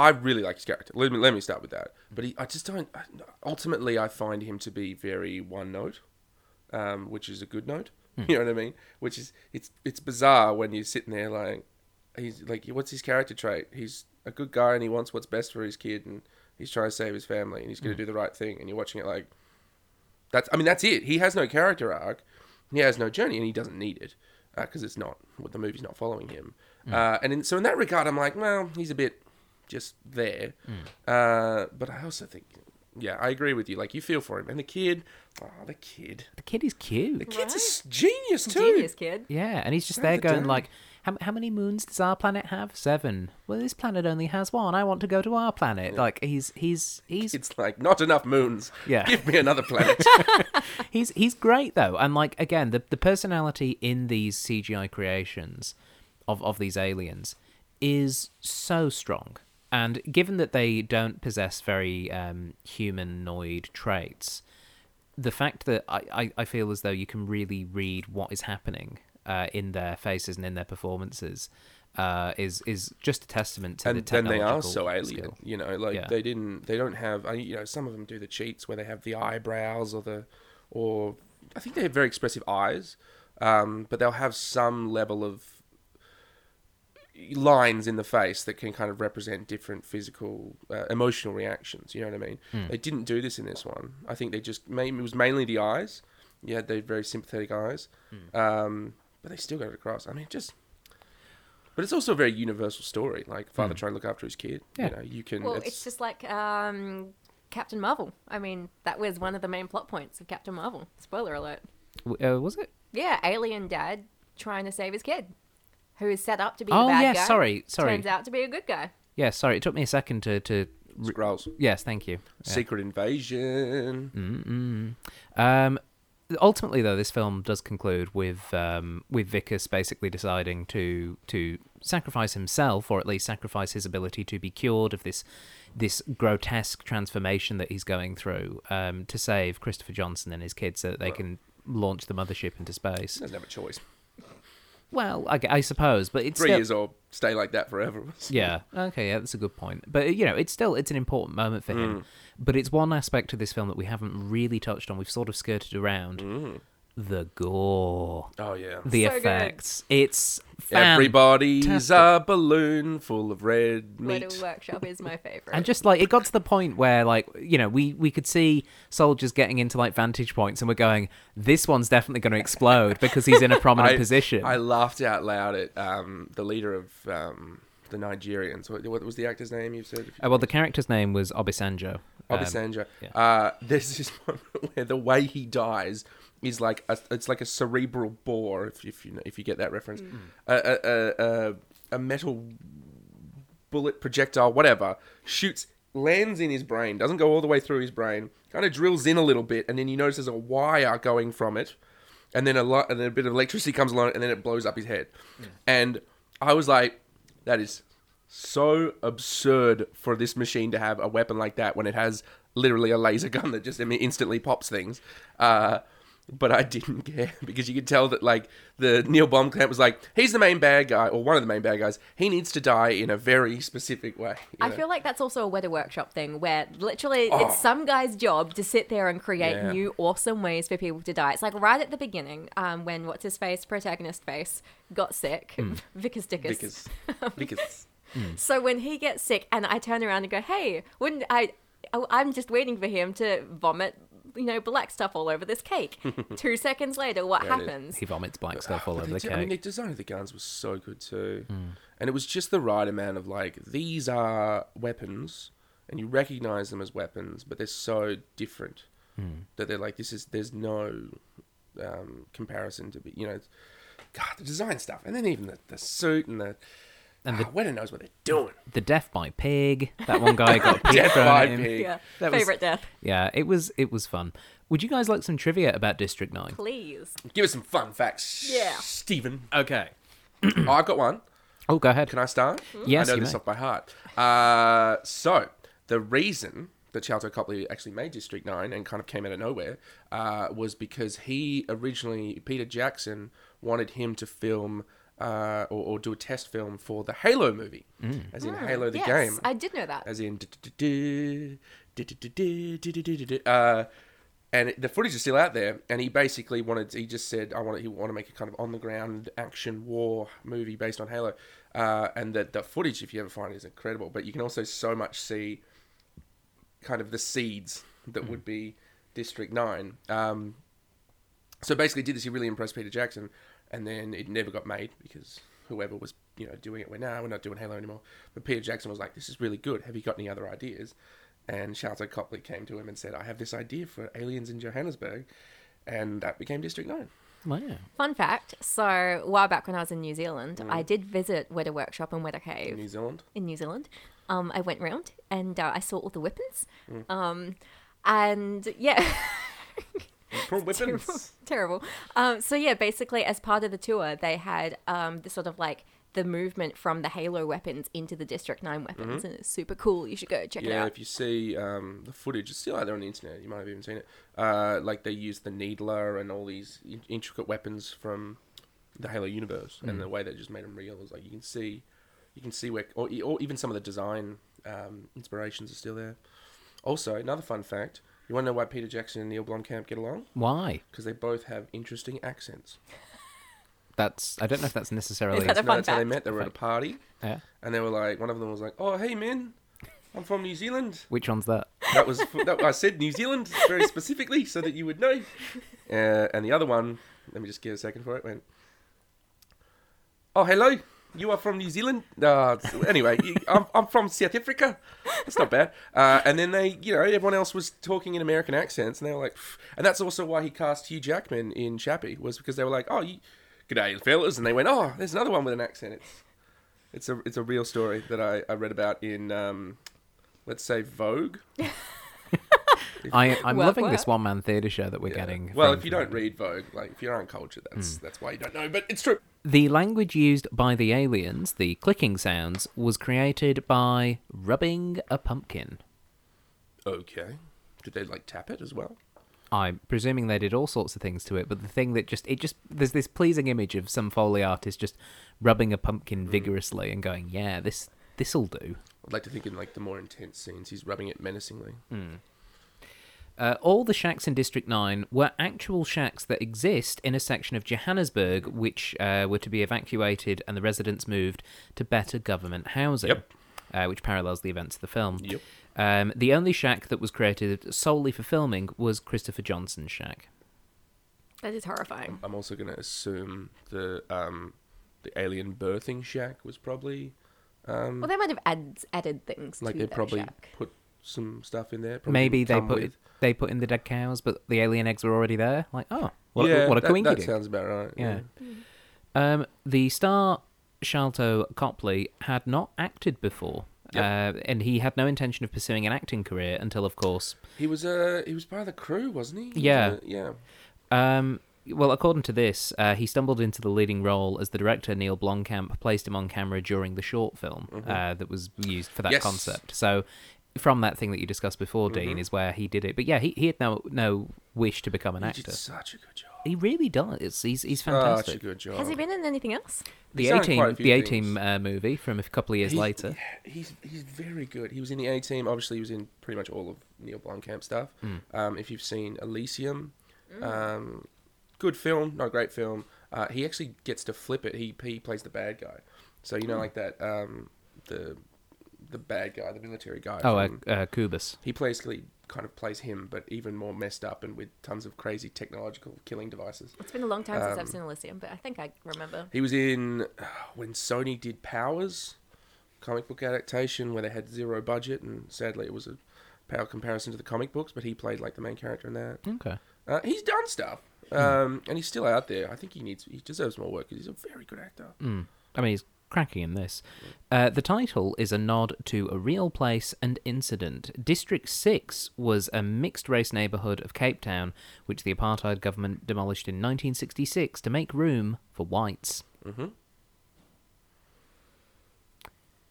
I really like his character. Let me let me start with that. But he, I just don't. Ultimately, I find him to be very one note, um, which is a good note. You know what I mean? Which is it's it's bizarre when you're sitting there like he's like what's his character trait? He's a good guy and he wants what's best for his kid and he's trying to save his family and he's going to do the right thing and you're watching it like that's I mean that's it. He has no character arc. He has no journey and he doesn't need it because it's not what the movie's not following him. Uh, and in, so in that regard, I'm like, well, he's a bit just there. Uh, but I also think, yeah, I agree with you. Like you feel for him and the kid. Oh, the kid. The kid is cute. The kid's a genius too. Genius kid. Yeah, and he's just Right there at the going time. like, how, how many moons does our planet have? Seven. Well, this planet only has one. I want to go to our planet. Like he's he's he's It's like not enough moons. Yeah. Give me another planet. he's he's great though, and like again, the the personality in these CGI creations of of these aliens is so strong. And given that they don't possess very um, humanoid traits, the fact that I, I, I feel as though you can really read what is happening uh, in their faces and in their performances uh, is is just a testament to the and then they are so alien. skill. You know, like Yeah. they didn't. They don't have. You know, some of them do the cheats where they have the eyebrows or the, or I think they have very expressive eyes, um, but they'll have some level of lines in the face that can kind of represent different physical uh, emotional reactions you know what i mean Hmm. they didn't do this in this one i think they just made, it was mainly the eyes you had the very sympathetic eyes Hmm. um, but they still got it across i mean just but it's also a very universal story like father trying to look after his kid. Yeah. you know you can Well, it's, it's just like um, Captain Marvel. I mean, that was one of the main plot points of Captain Marvel. Spoiler alert. Uh, was it? Yeah, alien dad trying to save his kid, who is set up to be Oh, the bad yes, guy. sorry, sorry. Turns out to be a good guy. Yeah, sorry. It took me a second to to. Skrulls. Yes, thank you. Yeah. secret invasion Mm-mm. Um, ultimately, though, this film does conclude with um, with Wikus basically deciding to to sacrifice himself, or at least sacrifice his ability to be cured of this this grotesque transformation that he's going through, um, to save Christopher Johnson and his kids so that they can launch the mothership into space. Doesn't have a choice. Well, I, I suppose, but it's Three still, years or stay like that forever. Yeah. Okay. Yeah, that's a good point. But you know, it's still it's an important moment for Mm. him. But it's one aspect of this film that we haven't really touched on. We've sort of skirted around Mm. The gore, Oh yeah. the So good. effects. It's fan- Everybody's fantastic. a balloon full of red meat. Weta Workshop is my favorite. And just like it got to the point where like you know we we could see soldiers getting into like vantage points and we're going this one's definitely going to explode because he's in a prominent I- position. I laughed out loud at um, the leader of um, the Nigerians. What, what was the actor's name? You said. Uh, well, the character's name was Obesandjo. Um, yeah. Uh, there's this moment where the way he dies is like a, it's like a cerebral bore. If, if you know, if you get that reference, a, a, a, a, a metal bullet projectile, whatever, shoots, lands in his brain, doesn't go all the way through his brain, kind of drills in a little bit, and then you notice there's a wire going from it, and then a lot, and then a bit of electricity comes along, and then it blows up his head. And I was like, that is so absurd for this machine to have a weapon like that when it has literally a laser gun that just instantly pops things. Uh, but I didn't care because you could tell that like the Neil Blomkamp was like, he's the main bad guy or one of the main bad guys. He needs to die in a very specific way. I know? feel like that's also a Weta Workshop thing where literally Oh. it's some guy's job to sit there and create Yeah. new awesome ways for people to die. It's like right at the beginning, um, when what's his face, protagonist face, got sick, mm. Wikus Dickus. because because um, mm. So when he gets sick, and I turn around and go, "Hey, wouldn't I? I- I'm just waiting for him to vomit, you know, black stuff all over this cake." Two seconds later, what Yeah, happens? he vomits black stuff uh, all But over they the did- I mean, the design of the guns was so good too, mm. and it was just the right amount of like these are weapons, and you recognize them as weapons, but they're so different mm. that they're like this is there's no um, comparison to be you know, God the design stuff, and then even the, the suit and the And and the- the Weta knows what they're doing. The death by pig. That one guy got pig Death by him. pig. Yeah, That was- favorite death, Yeah, it was it was fun. Would you guys like some trivia about District Nine? please. Give us some fun facts, Yeah. Stephen. Okay. oh, I've got one. Oh, go ahead. Can I start? Yes, I know you this may. off by heart. Uh, so the reason that Sharlto Copley actually made District Nine and kind of came out of nowhere uh, was because he originally Peter Jackson wanted him to film. Uh, or, or do a test film for the Halo movie, as in Halo the yes, game, I did know that. as in uh, and the footage is still out there. And he basically wanted, he just said, I want, he want to make a kind of on the ground action war movie based on Halo. Uh, and the the footage, if you ever find it, is incredible. But you can also so much see kind of the seeds that would be District Nine. Um, so basically, did this. He really impressed Peter Jackson, and then it never got made because whoever was you know doing it went, nah, we're not doing Halo anymore. But Peter Jackson was like, this is really good. Have you got any other ideas? And Sharlto Copley came to him and said, I have this idea for aliens in Johannesburg, and that became District Nine. Wow. Fun fact: so a while back when I was in New Zealand, I did visit Weta Workshop and Weta in Cave New Zealand. in New Zealand. Um, I went round and uh, I saw all the weapons. Um, and yeah. Prawn terrible. weapons. terrible. Um, so yeah, basically, as part of the tour, they had um, the sort of like the movement from the Halo weapons into the District Nine weapons, and it's super cool. You should go check it out. Yeah, if you see um, the footage, it's still out there on the internet. You might have even seen it. Uh, like they use the needler and all these in- intricate weapons from the Halo universe, and the way they just made them real is like you can see, you can see where, or, or even some of the design um, inspirations are still there. Also, another fun fact: you want to know why Peter Jackson and Neil Blomkamp get along? Why? Because they both have interesting accents. That's I don't know if that's necessarily. Is that a No, fun that's how they fact? met. They were at a party, yeah. and they were like, one of them was like, "Oh, hey, man, I'm from New Zealand." Which one's that? That was that, I said New Zealand very specifically so that you would know. Uh, and the other one, let me just get a second for it. Went. Oh hello, you are from New Zealand. Uh, anyway, I'm I'm from South Africa. That's not bad. Uh, and then they, you know, everyone else was talking in American accents, and they were like, "Pff." and that's also why he cast Hugh Jackman in Chappie was because they were like, oh, you, g'day fellas, and they went, oh, there's another one with an accent. It's it's a it's a real story that I, I read about in um, let's say Vogue. I, I'm Work, loving this one man theatre show that we're yeah. getting. Well, if you don't read Vogue, like if you aren't cultured, that's that's why you don't know. But it's true. The language used by the aliens, the clicking sounds, was created by rubbing a pumpkin. Okay. Did they like tap it as well? I'm presuming they did all sorts of things to it, but the thing that just it just there's this pleasing image of some foley artist just rubbing a pumpkin mm. vigorously and going, "Yeah, this this'll do." I'd like to think in like the more intense scenes, he's rubbing it menacingly. Hmm. Uh, all the shacks in District 9 were actual shacks that exist in a section of Johannesburg which uh, were to be evacuated and the residents moved to better government housing, Yep. uh, which parallels the events of the film. Yep. Um, the only shack that was created solely for filming was Christopher Johnson's shack. That is horrifying. I'm also going to assume the um, the alien birthing shack was probably um, Well, they might have added added things like to they that probably shack. put some stuff in there. Probably Maybe they put with- they put in the dead cows, but the alien eggs were already there. Like, oh, what, yeah, what a that, that sounds about right. Yeah. Um, the star Sharlto Copley had not acted before, Yep. uh, and he had no intention of pursuing an acting career until, of course, He was uh he was part of the crew, wasn't he? He was, Yeah. uh, yeah. Um, well, according to this, uh, he stumbled into the leading role as the director Neil Blomkamp placed him on camera during the short film uh, that was used for that Yes. concept. So, from that thing that you discussed before, Dean, is where he did it. But yeah, he, he had no no wish to become an He actor. did such a good job. He really does. He's he's fantastic. Such a fantastic. good job. Has he been in anything else? The He's A done quite a team, the A team uh, movie from a couple of years He's- later. He's he's very good. He was in the A Team. Obviously, he was in pretty much all of Neil Blomkamp stuff. Um, if you've seen Elysium, um, good film, not a great film. Uh, he actually gets to flip it. He he plays the bad guy. So you know, like that um, the the bad guy, the military guy. Oh, uh, from- uh, Koobus. he basically kind of plays him, but even more messed up and with tons of crazy technological killing devices. It's been a long time since Um, I've seen Elysium, but I think I remember. He was in uh, when Sony did Powers, comic book adaptation where they had zero budget, and sadly it was a pale comparison to the comic books. But he played like the main character in that. Okay. Uh, he's done stuff, um, and he's still out there. I think he needs, he deserves more work because he's a very good actor. Mm. I mean, he's cracking in this. Uh, the title is a nod to a real place and incident. District 6 was a mixed race neighbourhood of Cape Town, which the apartheid government demolished in 1966 to make room for whites. hmm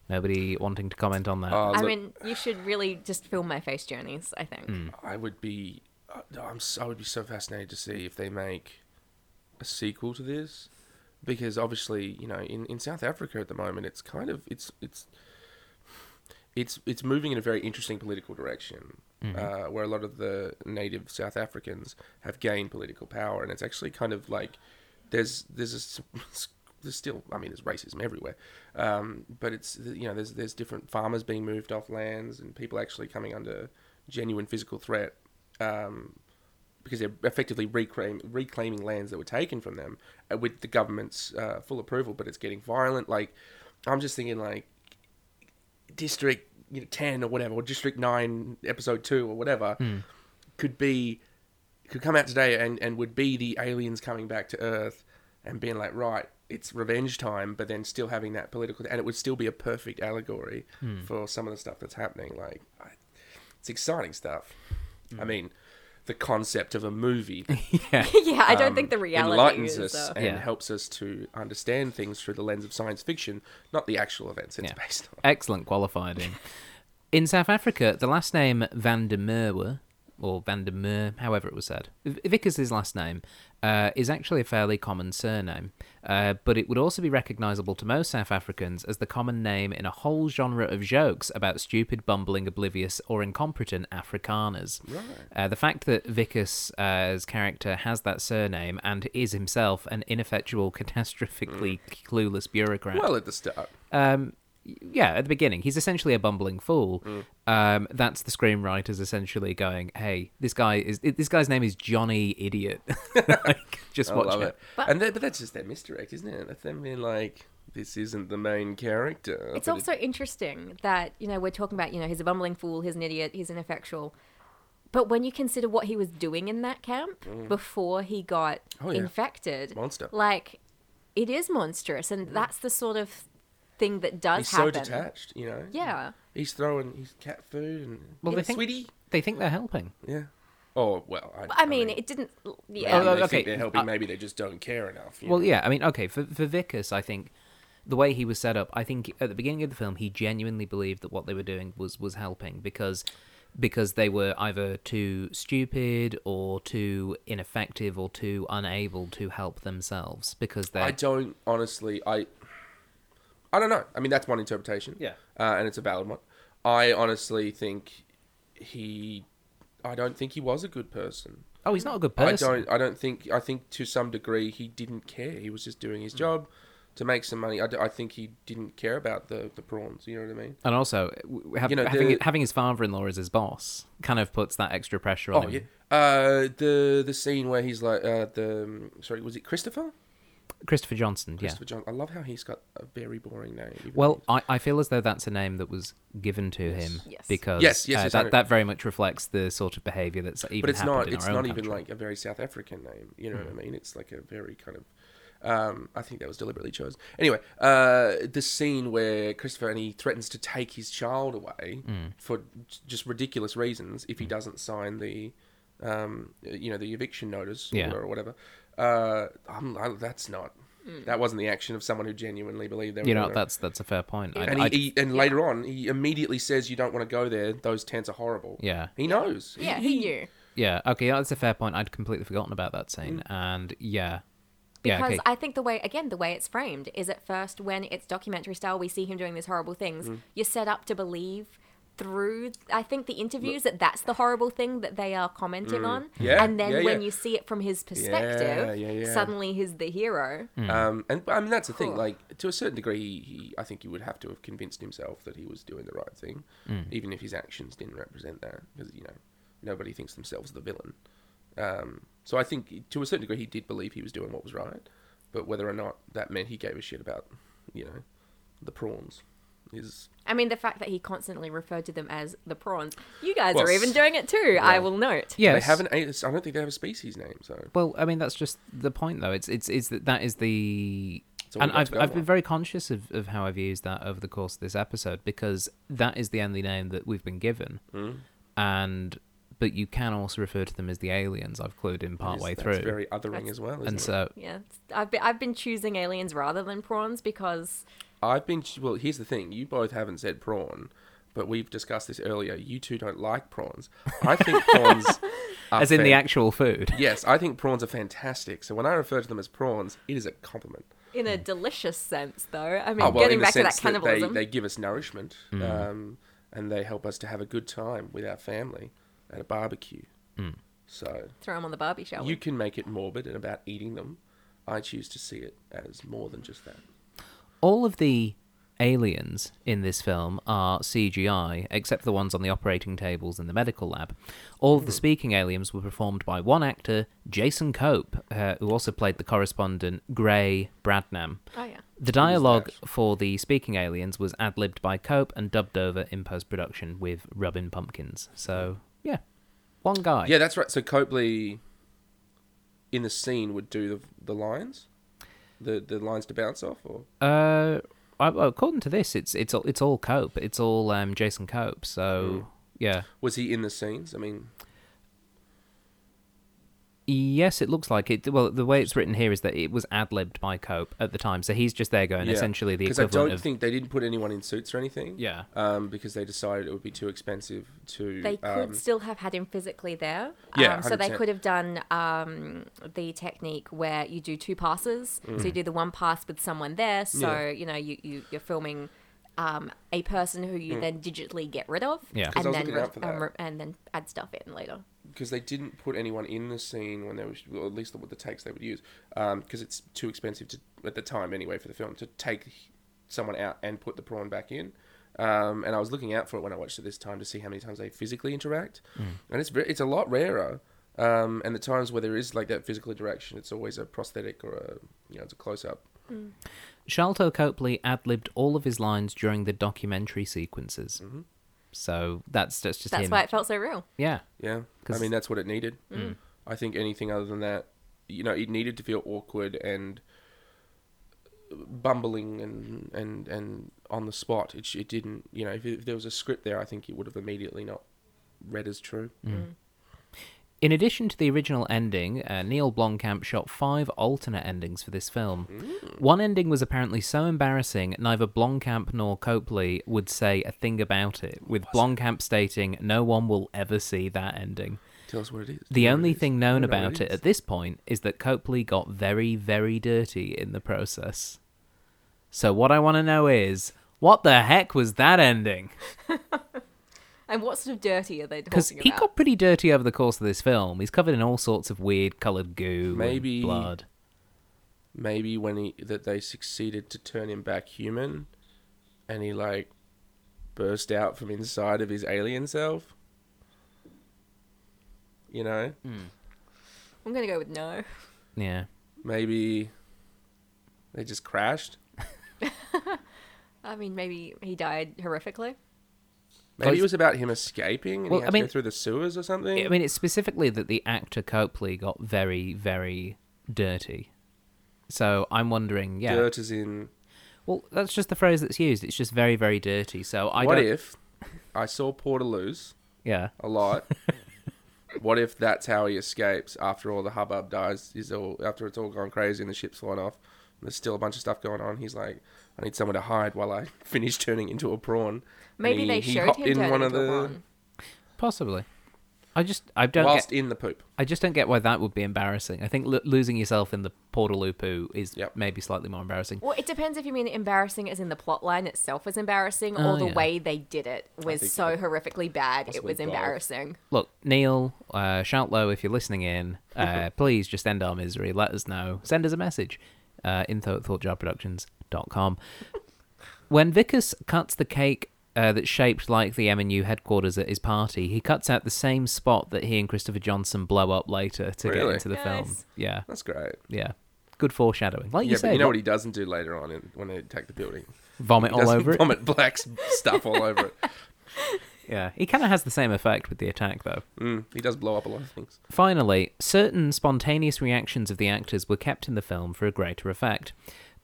Nobody wanting to comment on that. Uh, I mean, you should really just film my face journeys. I think. Mm. I would be, uh, I'm, s- I would be so fascinated to see if they make a sequel to this, because obviously, you know, in, in South Africa at the moment, it's kind of it's it's it's it's moving in a very interesting political direction, uh, where a lot of the native South Africans have gained political power, and it's actually kind of like there's there's a there's still I mean there's racism everywhere, um, but it's you know there's there's different farmers being moved off lands and people actually coming under genuine physical threat um, because they're effectively reclaim, reclaiming lands that were taken from them uh, with the government's uh, full approval, but it's getting violent. Like I'm just thinking like District you know, 10 or whatever, or District 9, Episode 2 or whatever, could be, could come out today and, and would be the aliens coming back to Earth and being like, right, it's revenge time, but then still having that political, and it would still be a perfect allegory for some of the stuff that's happening. Like, I, it's exciting stuff. I mean, the concept of a movie yeah. yeah, I don't um, think the reality enlightens is. us Uh, and Yeah. helps us to understand things through the lens of science fiction, not the actual events it's Yeah. based on. Excellent qualifying. In South Africa, the last name Van der Merwe, or Van der Meer, however it was said, Wikus' last name, uh, is actually a fairly common surname, uh, but it would also be recognisable to most South Africans as the common name in a whole genre of jokes about stupid, bumbling, oblivious, or incompetent Afrikaners. Right. Uh, the fact that Wikus' character has that surname and is himself an ineffectual, catastrophically clueless bureaucrat Well, at the start. um, yeah, at the beginning, he's essentially a bumbling fool. Mm. Um, that's the screenwriters essentially going, "Hey, this guy is this guy's name is Johnny Idiot." like, just I watch love it. it. But- and that, but that's just their misdirect, isn't it? That's them being like, this isn't the main character. It's but also interesting that, you know, we're talking about, you know, he's a bumbling fool, he's an idiot, he's ineffectual. But when you consider what he was doing in that camp mm. before he got Oh, yeah. infected, Monster. like, it is monstrous. And mm. that's the sort of thing that does He's so detached, you know? Yeah. He's throwing his cat food and Well, well, they think- sweetie. They think they're helping. Yeah. Oh well. I, I mean, it didn't. maybe Yeah. Oh, they okay, think they're helping. uh, maybe they just don't care enough. Well, know? yeah, I mean, okay, for for Wikus, I think the way he was set up, I think at the beginning of the film, he genuinely believed that what they were doing was was helping because because they were either too stupid or too ineffective or too unable to help themselves because they I don't honestly. I. I don't know. I mean, that's one interpretation. Yeah. Uh, and it's a valid one. I honestly think he. I don't think he was a good person. oh he's not a good person I don't. I don't think. I think to some degree he didn't care. He was just doing Hmm. his job to make some money. I, d- I think he didn't care about the, the prawns. You know what I mean? and also have, You know, having the- having his father-in-law as his boss kind of puts that extra pressure on Oh him. yeah. Uh, the the scene where he's like uh, the sorry was it Christopher? Christopher Johnson, yeah. Christopher John. I love how he's got a very boring name. Well, I, I feel as though that's a name that was given to him Yes. because Yes, yes, uh, yes, I know. that, that very much reflects the sort of behaviour that's even but it's happened not. in It's our own not even country. like a very South African name. You know what I mean? It's like a very kind of. Um, I think that was deliberately chosen. Anyway, uh, the scene where Christopher and he threatens to take his child away Hmm. for j- just ridiculous reasons if he doesn't sign the, um, you know, the eviction notice Yeah. or whatever. Uh, I'm, I, that's not. That wasn't the action of someone who genuinely believed they were. you know gonna- that's that's a fair point. I, and I- he, he and later on he immediately says you don't want to go there. Those tents are horrible. yeah, He knows. Yeah, he knew. yeah, okay, yeah, that's a fair point. I'd completely forgotten about that scene, and yeah, yeah, Because okay, I think the way, again, the way it's framed is at first when it's documentary style, we see him doing these horrible things. Mm. You're set up to believe through, I think, the interviews that that's the horrible thing that they are commenting on. Mm. Yeah, And then yeah, when yeah. you see it from his perspective, yeah, yeah. suddenly he's the hero. Hmm. Um, and I mean that's the thing. Like to a certain degree, he, he I think he would have to have convinced himself that he was doing the right thing, Hmm. even if his actions didn't represent that. Because you know, nobody thinks themselves the villain. Um, so I think to a certain degree, he did believe he was doing what was right. But whether or not that meant he gave a shit about, you know, the prawns, is I mean, the fact that he constantly referred to them as the prawns. You guys Well, are even doing it too, I will note. yes. they haven't. I don't think they have a species name. So Well, I mean that's just the point, though. It's it's it's that that is the and I've I've on. been very conscious of, of how I've used that over the course of this episode because that is the only name that we've been given, Mm. and but you can also refer to them as the aliens. I've clued in part way that's through, very othering That's- as well. Isn't and it? so Yeah, I've been, I've been choosing aliens rather than prawns because I've been well. Here's the thing: you both haven't said prawn, but we've discussed this earlier. You two don't like prawns. I think prawns, are as in the fan- actual food. Yes, I think prawns are fantastic. So when I refer to them as prawns, it is a compliment. in a delicious sense, though. I mean, Oh, well, getting the back to that sense that they, cannibalism. they give us nourishment, um, and they help us to have a good time with our family at a barbecue. So Throw them on the Barbie, shall we? you can make it morbid and about eating them. I choose to see it as more than just that. All of the aliens in this film are CGI, except for the ones on the operating tables in the medical lab. All of the speaking aliens were performed by one actor, Jason Cope, uh, who also played the correspondent Gray Bradnam. oh yeah. The dialogue for the speaking aliens was ad libbed by Cope and dubbed over in post production with Robin Pumpkins. So, yeah, one guy. Yeah, that's right. So Copley, in the scene, would do the the lines, the the lines to bounce off, or Uh, I- according to this, it's it's all it's all Cope. It's all um, Jason Cope. So, yeah. was he in the scenes? I mean, Yes, it looks like it. Well, the way it's written here is that it was ad libbed by Cope at the time, so he's just there going yeah. essentially the equivalent. because I equivalent don't of. think they didn't put anyone in suits or anything. Yeah. Um, because they decided it would be too expensive to. They could um, still have had him physically there. Yeah, Um, so they 100%. could have done um, the technique where you do two passes. So you do the one pass with someone there. So, Mm. Yeah. you know, you, you, you're filming um, a person who you then digitally get rid of. Yeah. 'Cause I And was then, looking out for um, that. re- and then add stuff in later. Because they didn't put anyone in the scene when they were, well, at least the, the takes they would use, because it's too expensive to at the time anyway for the film to take someone out and put the prawn back in. Um, and I was looking out for it when I watched it this time to see how many times they physically interact, and it's very, it's a lot rarer. Um, and the times where there is like that physical interaction, it's always a prosthetic or a you know it's a close up. Sharlto Copley ad libbed all of his lines during the documentary sequences. Mm-hmm. So that's that's just That's him. why it felt so real. Yeah. Yeah, I 'Cause- mean that's what it needed. Mm. I think anything other than that, you know, it needed to feel awkward and bumbling and and and on the spot. It sh- it didn't. You know, if, if there was a script there, I think it would have immediately not read as true. Mm. Mm. In addition to the original ending, uh, Neil Blomkamp shot five alternate endings for this film. One ending was apparently so embarrassing, neither Blomkamp nor Copley would say a thing about it, with Blomkamp stating, No one will ever see that ending. Tell us what it is. The Tell only it is. thing known don't know what about it is. at this point is that Copley got very, very dirty in the process. So, what I want to know is, what the heck was that ending? And what sort of dirty are they talking Because he about? got pretty dirty over the course of this film. He's covered in all sorts of weird coloured goo, Maybe- and blood. maybe when he that they succeeded to turn him back human, and he like burst out from inside of his alien self. You know, hmm. I'm gonna go with no. Yeah. maybe they just crashed. I mean, maybe he died horrifically. Maybe it was about him escaping and Well, he I mean- to go through the sewers or something. I mean, it's specifically that the actor Copley got very, very dirty. So I'm wondering, yeah. Dirt is in. Well, that's just the phrase that's used. It's just very, very dirty. So I what don't. if I saw Portaloos Yeah. a lot? what if that's how he escapes after all the hubbub dies? Is all after it's all gone crazy and the ship's flying off. And there's still a bunch of stuff going on. He's like, I need somewhere to hide while I finish turning into a prawn. And Maybe he- they he showed hopped him in one of the prawn. Possibly. I just I don't whilst get in the poop. I just don't get why that would be embarrassing. I think lo- losing yourself in the Portaloo poo is Yep. maybe slightly more embarrassing. Well, it depends if you mean embarrassing as in the plot line itself was embarrassing, or Oh, the yeah. way they did it was think so horrifically bad it possibly was both. embarrassing. Look, Neil, uh, Sharlto if you're listening in. Uh, please just end our misery. Let us know. Send us a message. Uh, info at thoughtjarproductions.com. when Wikus cuts the cake uh, that's shaped like the MNU headquarters at his party, he cuts out the same spot that he and Christopher Johnson blow up later to get into the film. Yeah, That's great. yeah. Good foreshadowing. Like yeah, you but said, you know what- what he doesn't do later on in, when they attack the building? vomit He all doesn't over it. vomit black s- stuff all over it. Yeah, he kind of has the same effect with the attack, though. Mm, he does blow up a lot of things. Finally, certain spontaneous reactions of the actors were kept in the film for a greater effect.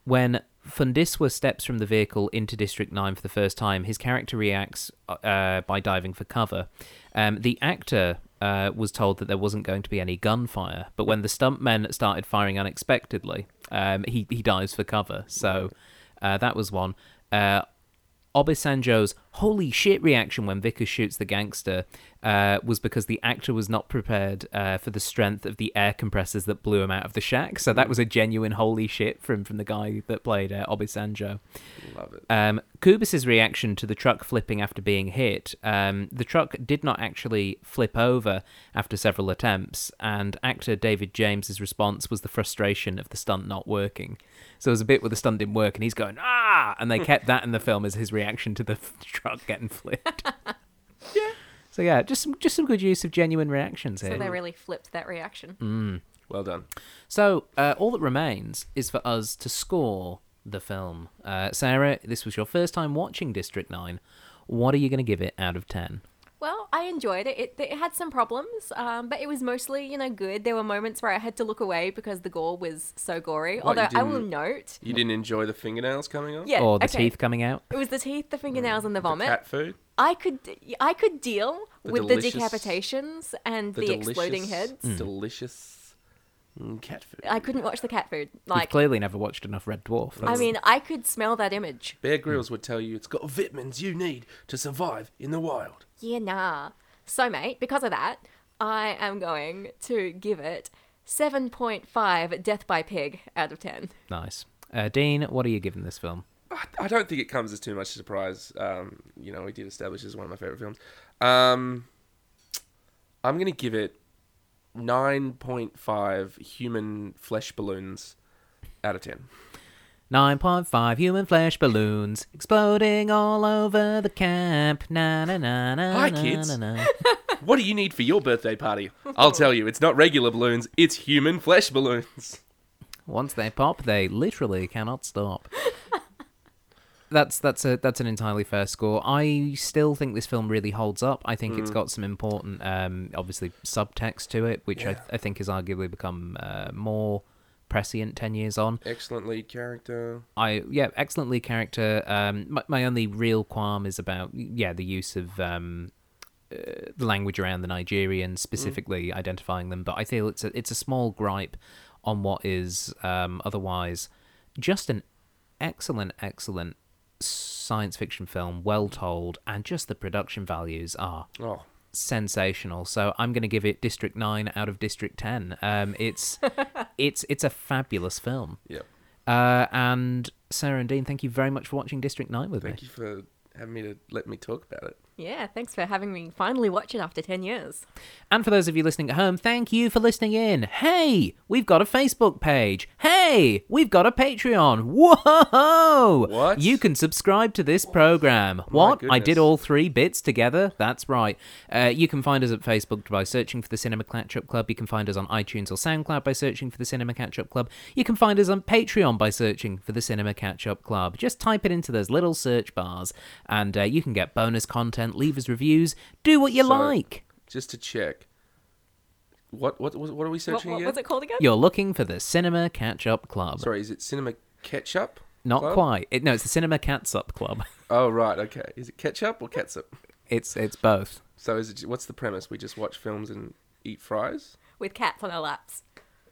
When Fundiswa steps from the vehicle into District 9 for the first time, his character reacts uh, by diving for cover. Um, the actor uh, was told that there wasn't going to be any gunfire, but when the stuntmen started firing unexpectedly, um, he, he dives for cover. So uh, that was one. Uh, Obesandjo's holy shit reaction when Wikus shoots the gangster uh, was because the actor was not prepared uh, for the strength of the air compressors that blew him out of the shack. So that was a genuine holy shit from, from the guy that played uh, Obesandjo. Love it. Um, Koobus's reaction to the truck flipping after being hit. Um, the truck did not actually flip over after several attempts, and actor David James's response was the frustration of the stunt not working. So it was a bit where the stunt didn't work, and he's going ah, and they kept that in the film as his reaction to the truck getting flipped. yeah. So yeah, just some just some good use of genuine reactions here. So they really flipped that reaction. Mm. Well done. So uh, all that remains is for us to score the film. Uh, Sarah, this was your first time watching District Nine. What are you going to give it out of ten? Well, I enjoyed it. It, it had some problems, um, but it was mostly, you know, good. There were moments where I had to look away because the gore was so gory. What, Although I will note, You didn't enjoy the fingernails coming off? yeah, or the okay. teeth coming out? It was the teeth, the fingernails, and the vomit. Cat food? I could, I could deal The with the decapitations and the, exploding delicious- heads. Delicious mm, cat food. I couldn't watch the cat food. You've Like, clearly never watched enough Red Dwarf. I That's- mean, I could smell that image. Bear Grylls would tell you it's got vitamins you need to survive in the wild. Yeah, nah. So, mate, because of that, I am going to give it 7.5 Death by Pig out of 10. nice. Uh, Dean, what are you giving this film? I, I don't think it comes as too much surprise. Um, you know, we did establish this as one of my favorite films. Um, I'm going to give it 9.5 human flesh balloons out of 10. 9.5 human flesh balloons exploding all over the camp. Na na na na. Hi, na, kids. Na, na. What do you need for your birthday party? I'll tell you, it's not regular balloons, it's human flesh balloons. Once they pop, they literally cannot stop. That's that's a that's an entirely fair score. I still think this film really holds up. I think Mm. it's got some important, um, obviously subtext to it, which I, Yeah. I think has arguably become uh, more prescient ten years on. Excellent lead character. I yeah, excellent lead character. Um, my, my only real qualm is about yeah the use of um, uh, the language around the Nigerians specifically identifying them, but I feel it's a it's a small gripe on what is um, otherwise just an excellent, excellent science fiction film, well told, and just the production values are Oh, sensational. So I'm going to give it District Nine out of District Ten. Um, it's it's it's a fabulous film. yeah. Uh, and Sarah and Dean, thank you very much for watching District Nine with Thank me. Thank you for having me to let me talk about it. Yeah, thanks for having me finally watch it after 10 years. And for those of you listening at home, thank you for listening in. Hey, we've got a Facebook page. Hey, we've got a Patreon. Whoa! What? You can subscribe to this program. what? I did all three bits together? That's right. Uh, you can find us at Facebook by searching for the Cinema Catch Up Club. You can find us on iTunes or SoundCloud by searching for the Cinema Catch Up Club. You can find us on Patreon by searching for the Cinema Catch Up Club. Just type it into those little search bars, and uh, you can get bonus content, leave us reviews, do what you So- like. Just to check. What what what, what are we What, searching what again? was it called again? You're looking for the Cinema Catch Up Club. Sorry, is it Cinema Catch Up? Not Club? quite. It, no, it's the Cinema Catsup Club. Oh right, okay. Is it ketchup or catsup? It's it's both. So is it? What's the premise? We just watch films and eat fries. With cats on our laps.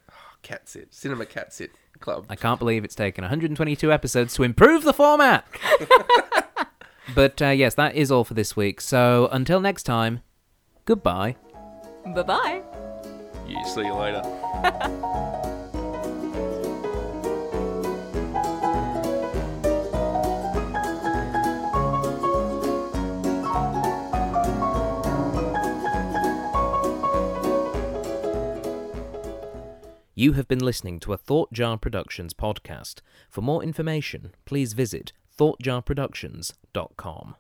Ah, oh, Catsit, Cinema Catsit Club. I can't believe it's taken 122 episodes to improve the format. but uh, yes, that is all for this week. So until next time, goodbye. Bye bye. You see you later. You have been listening to a Thought Jar Productions podcast. For more information, please visit thoughtjarproductions.com.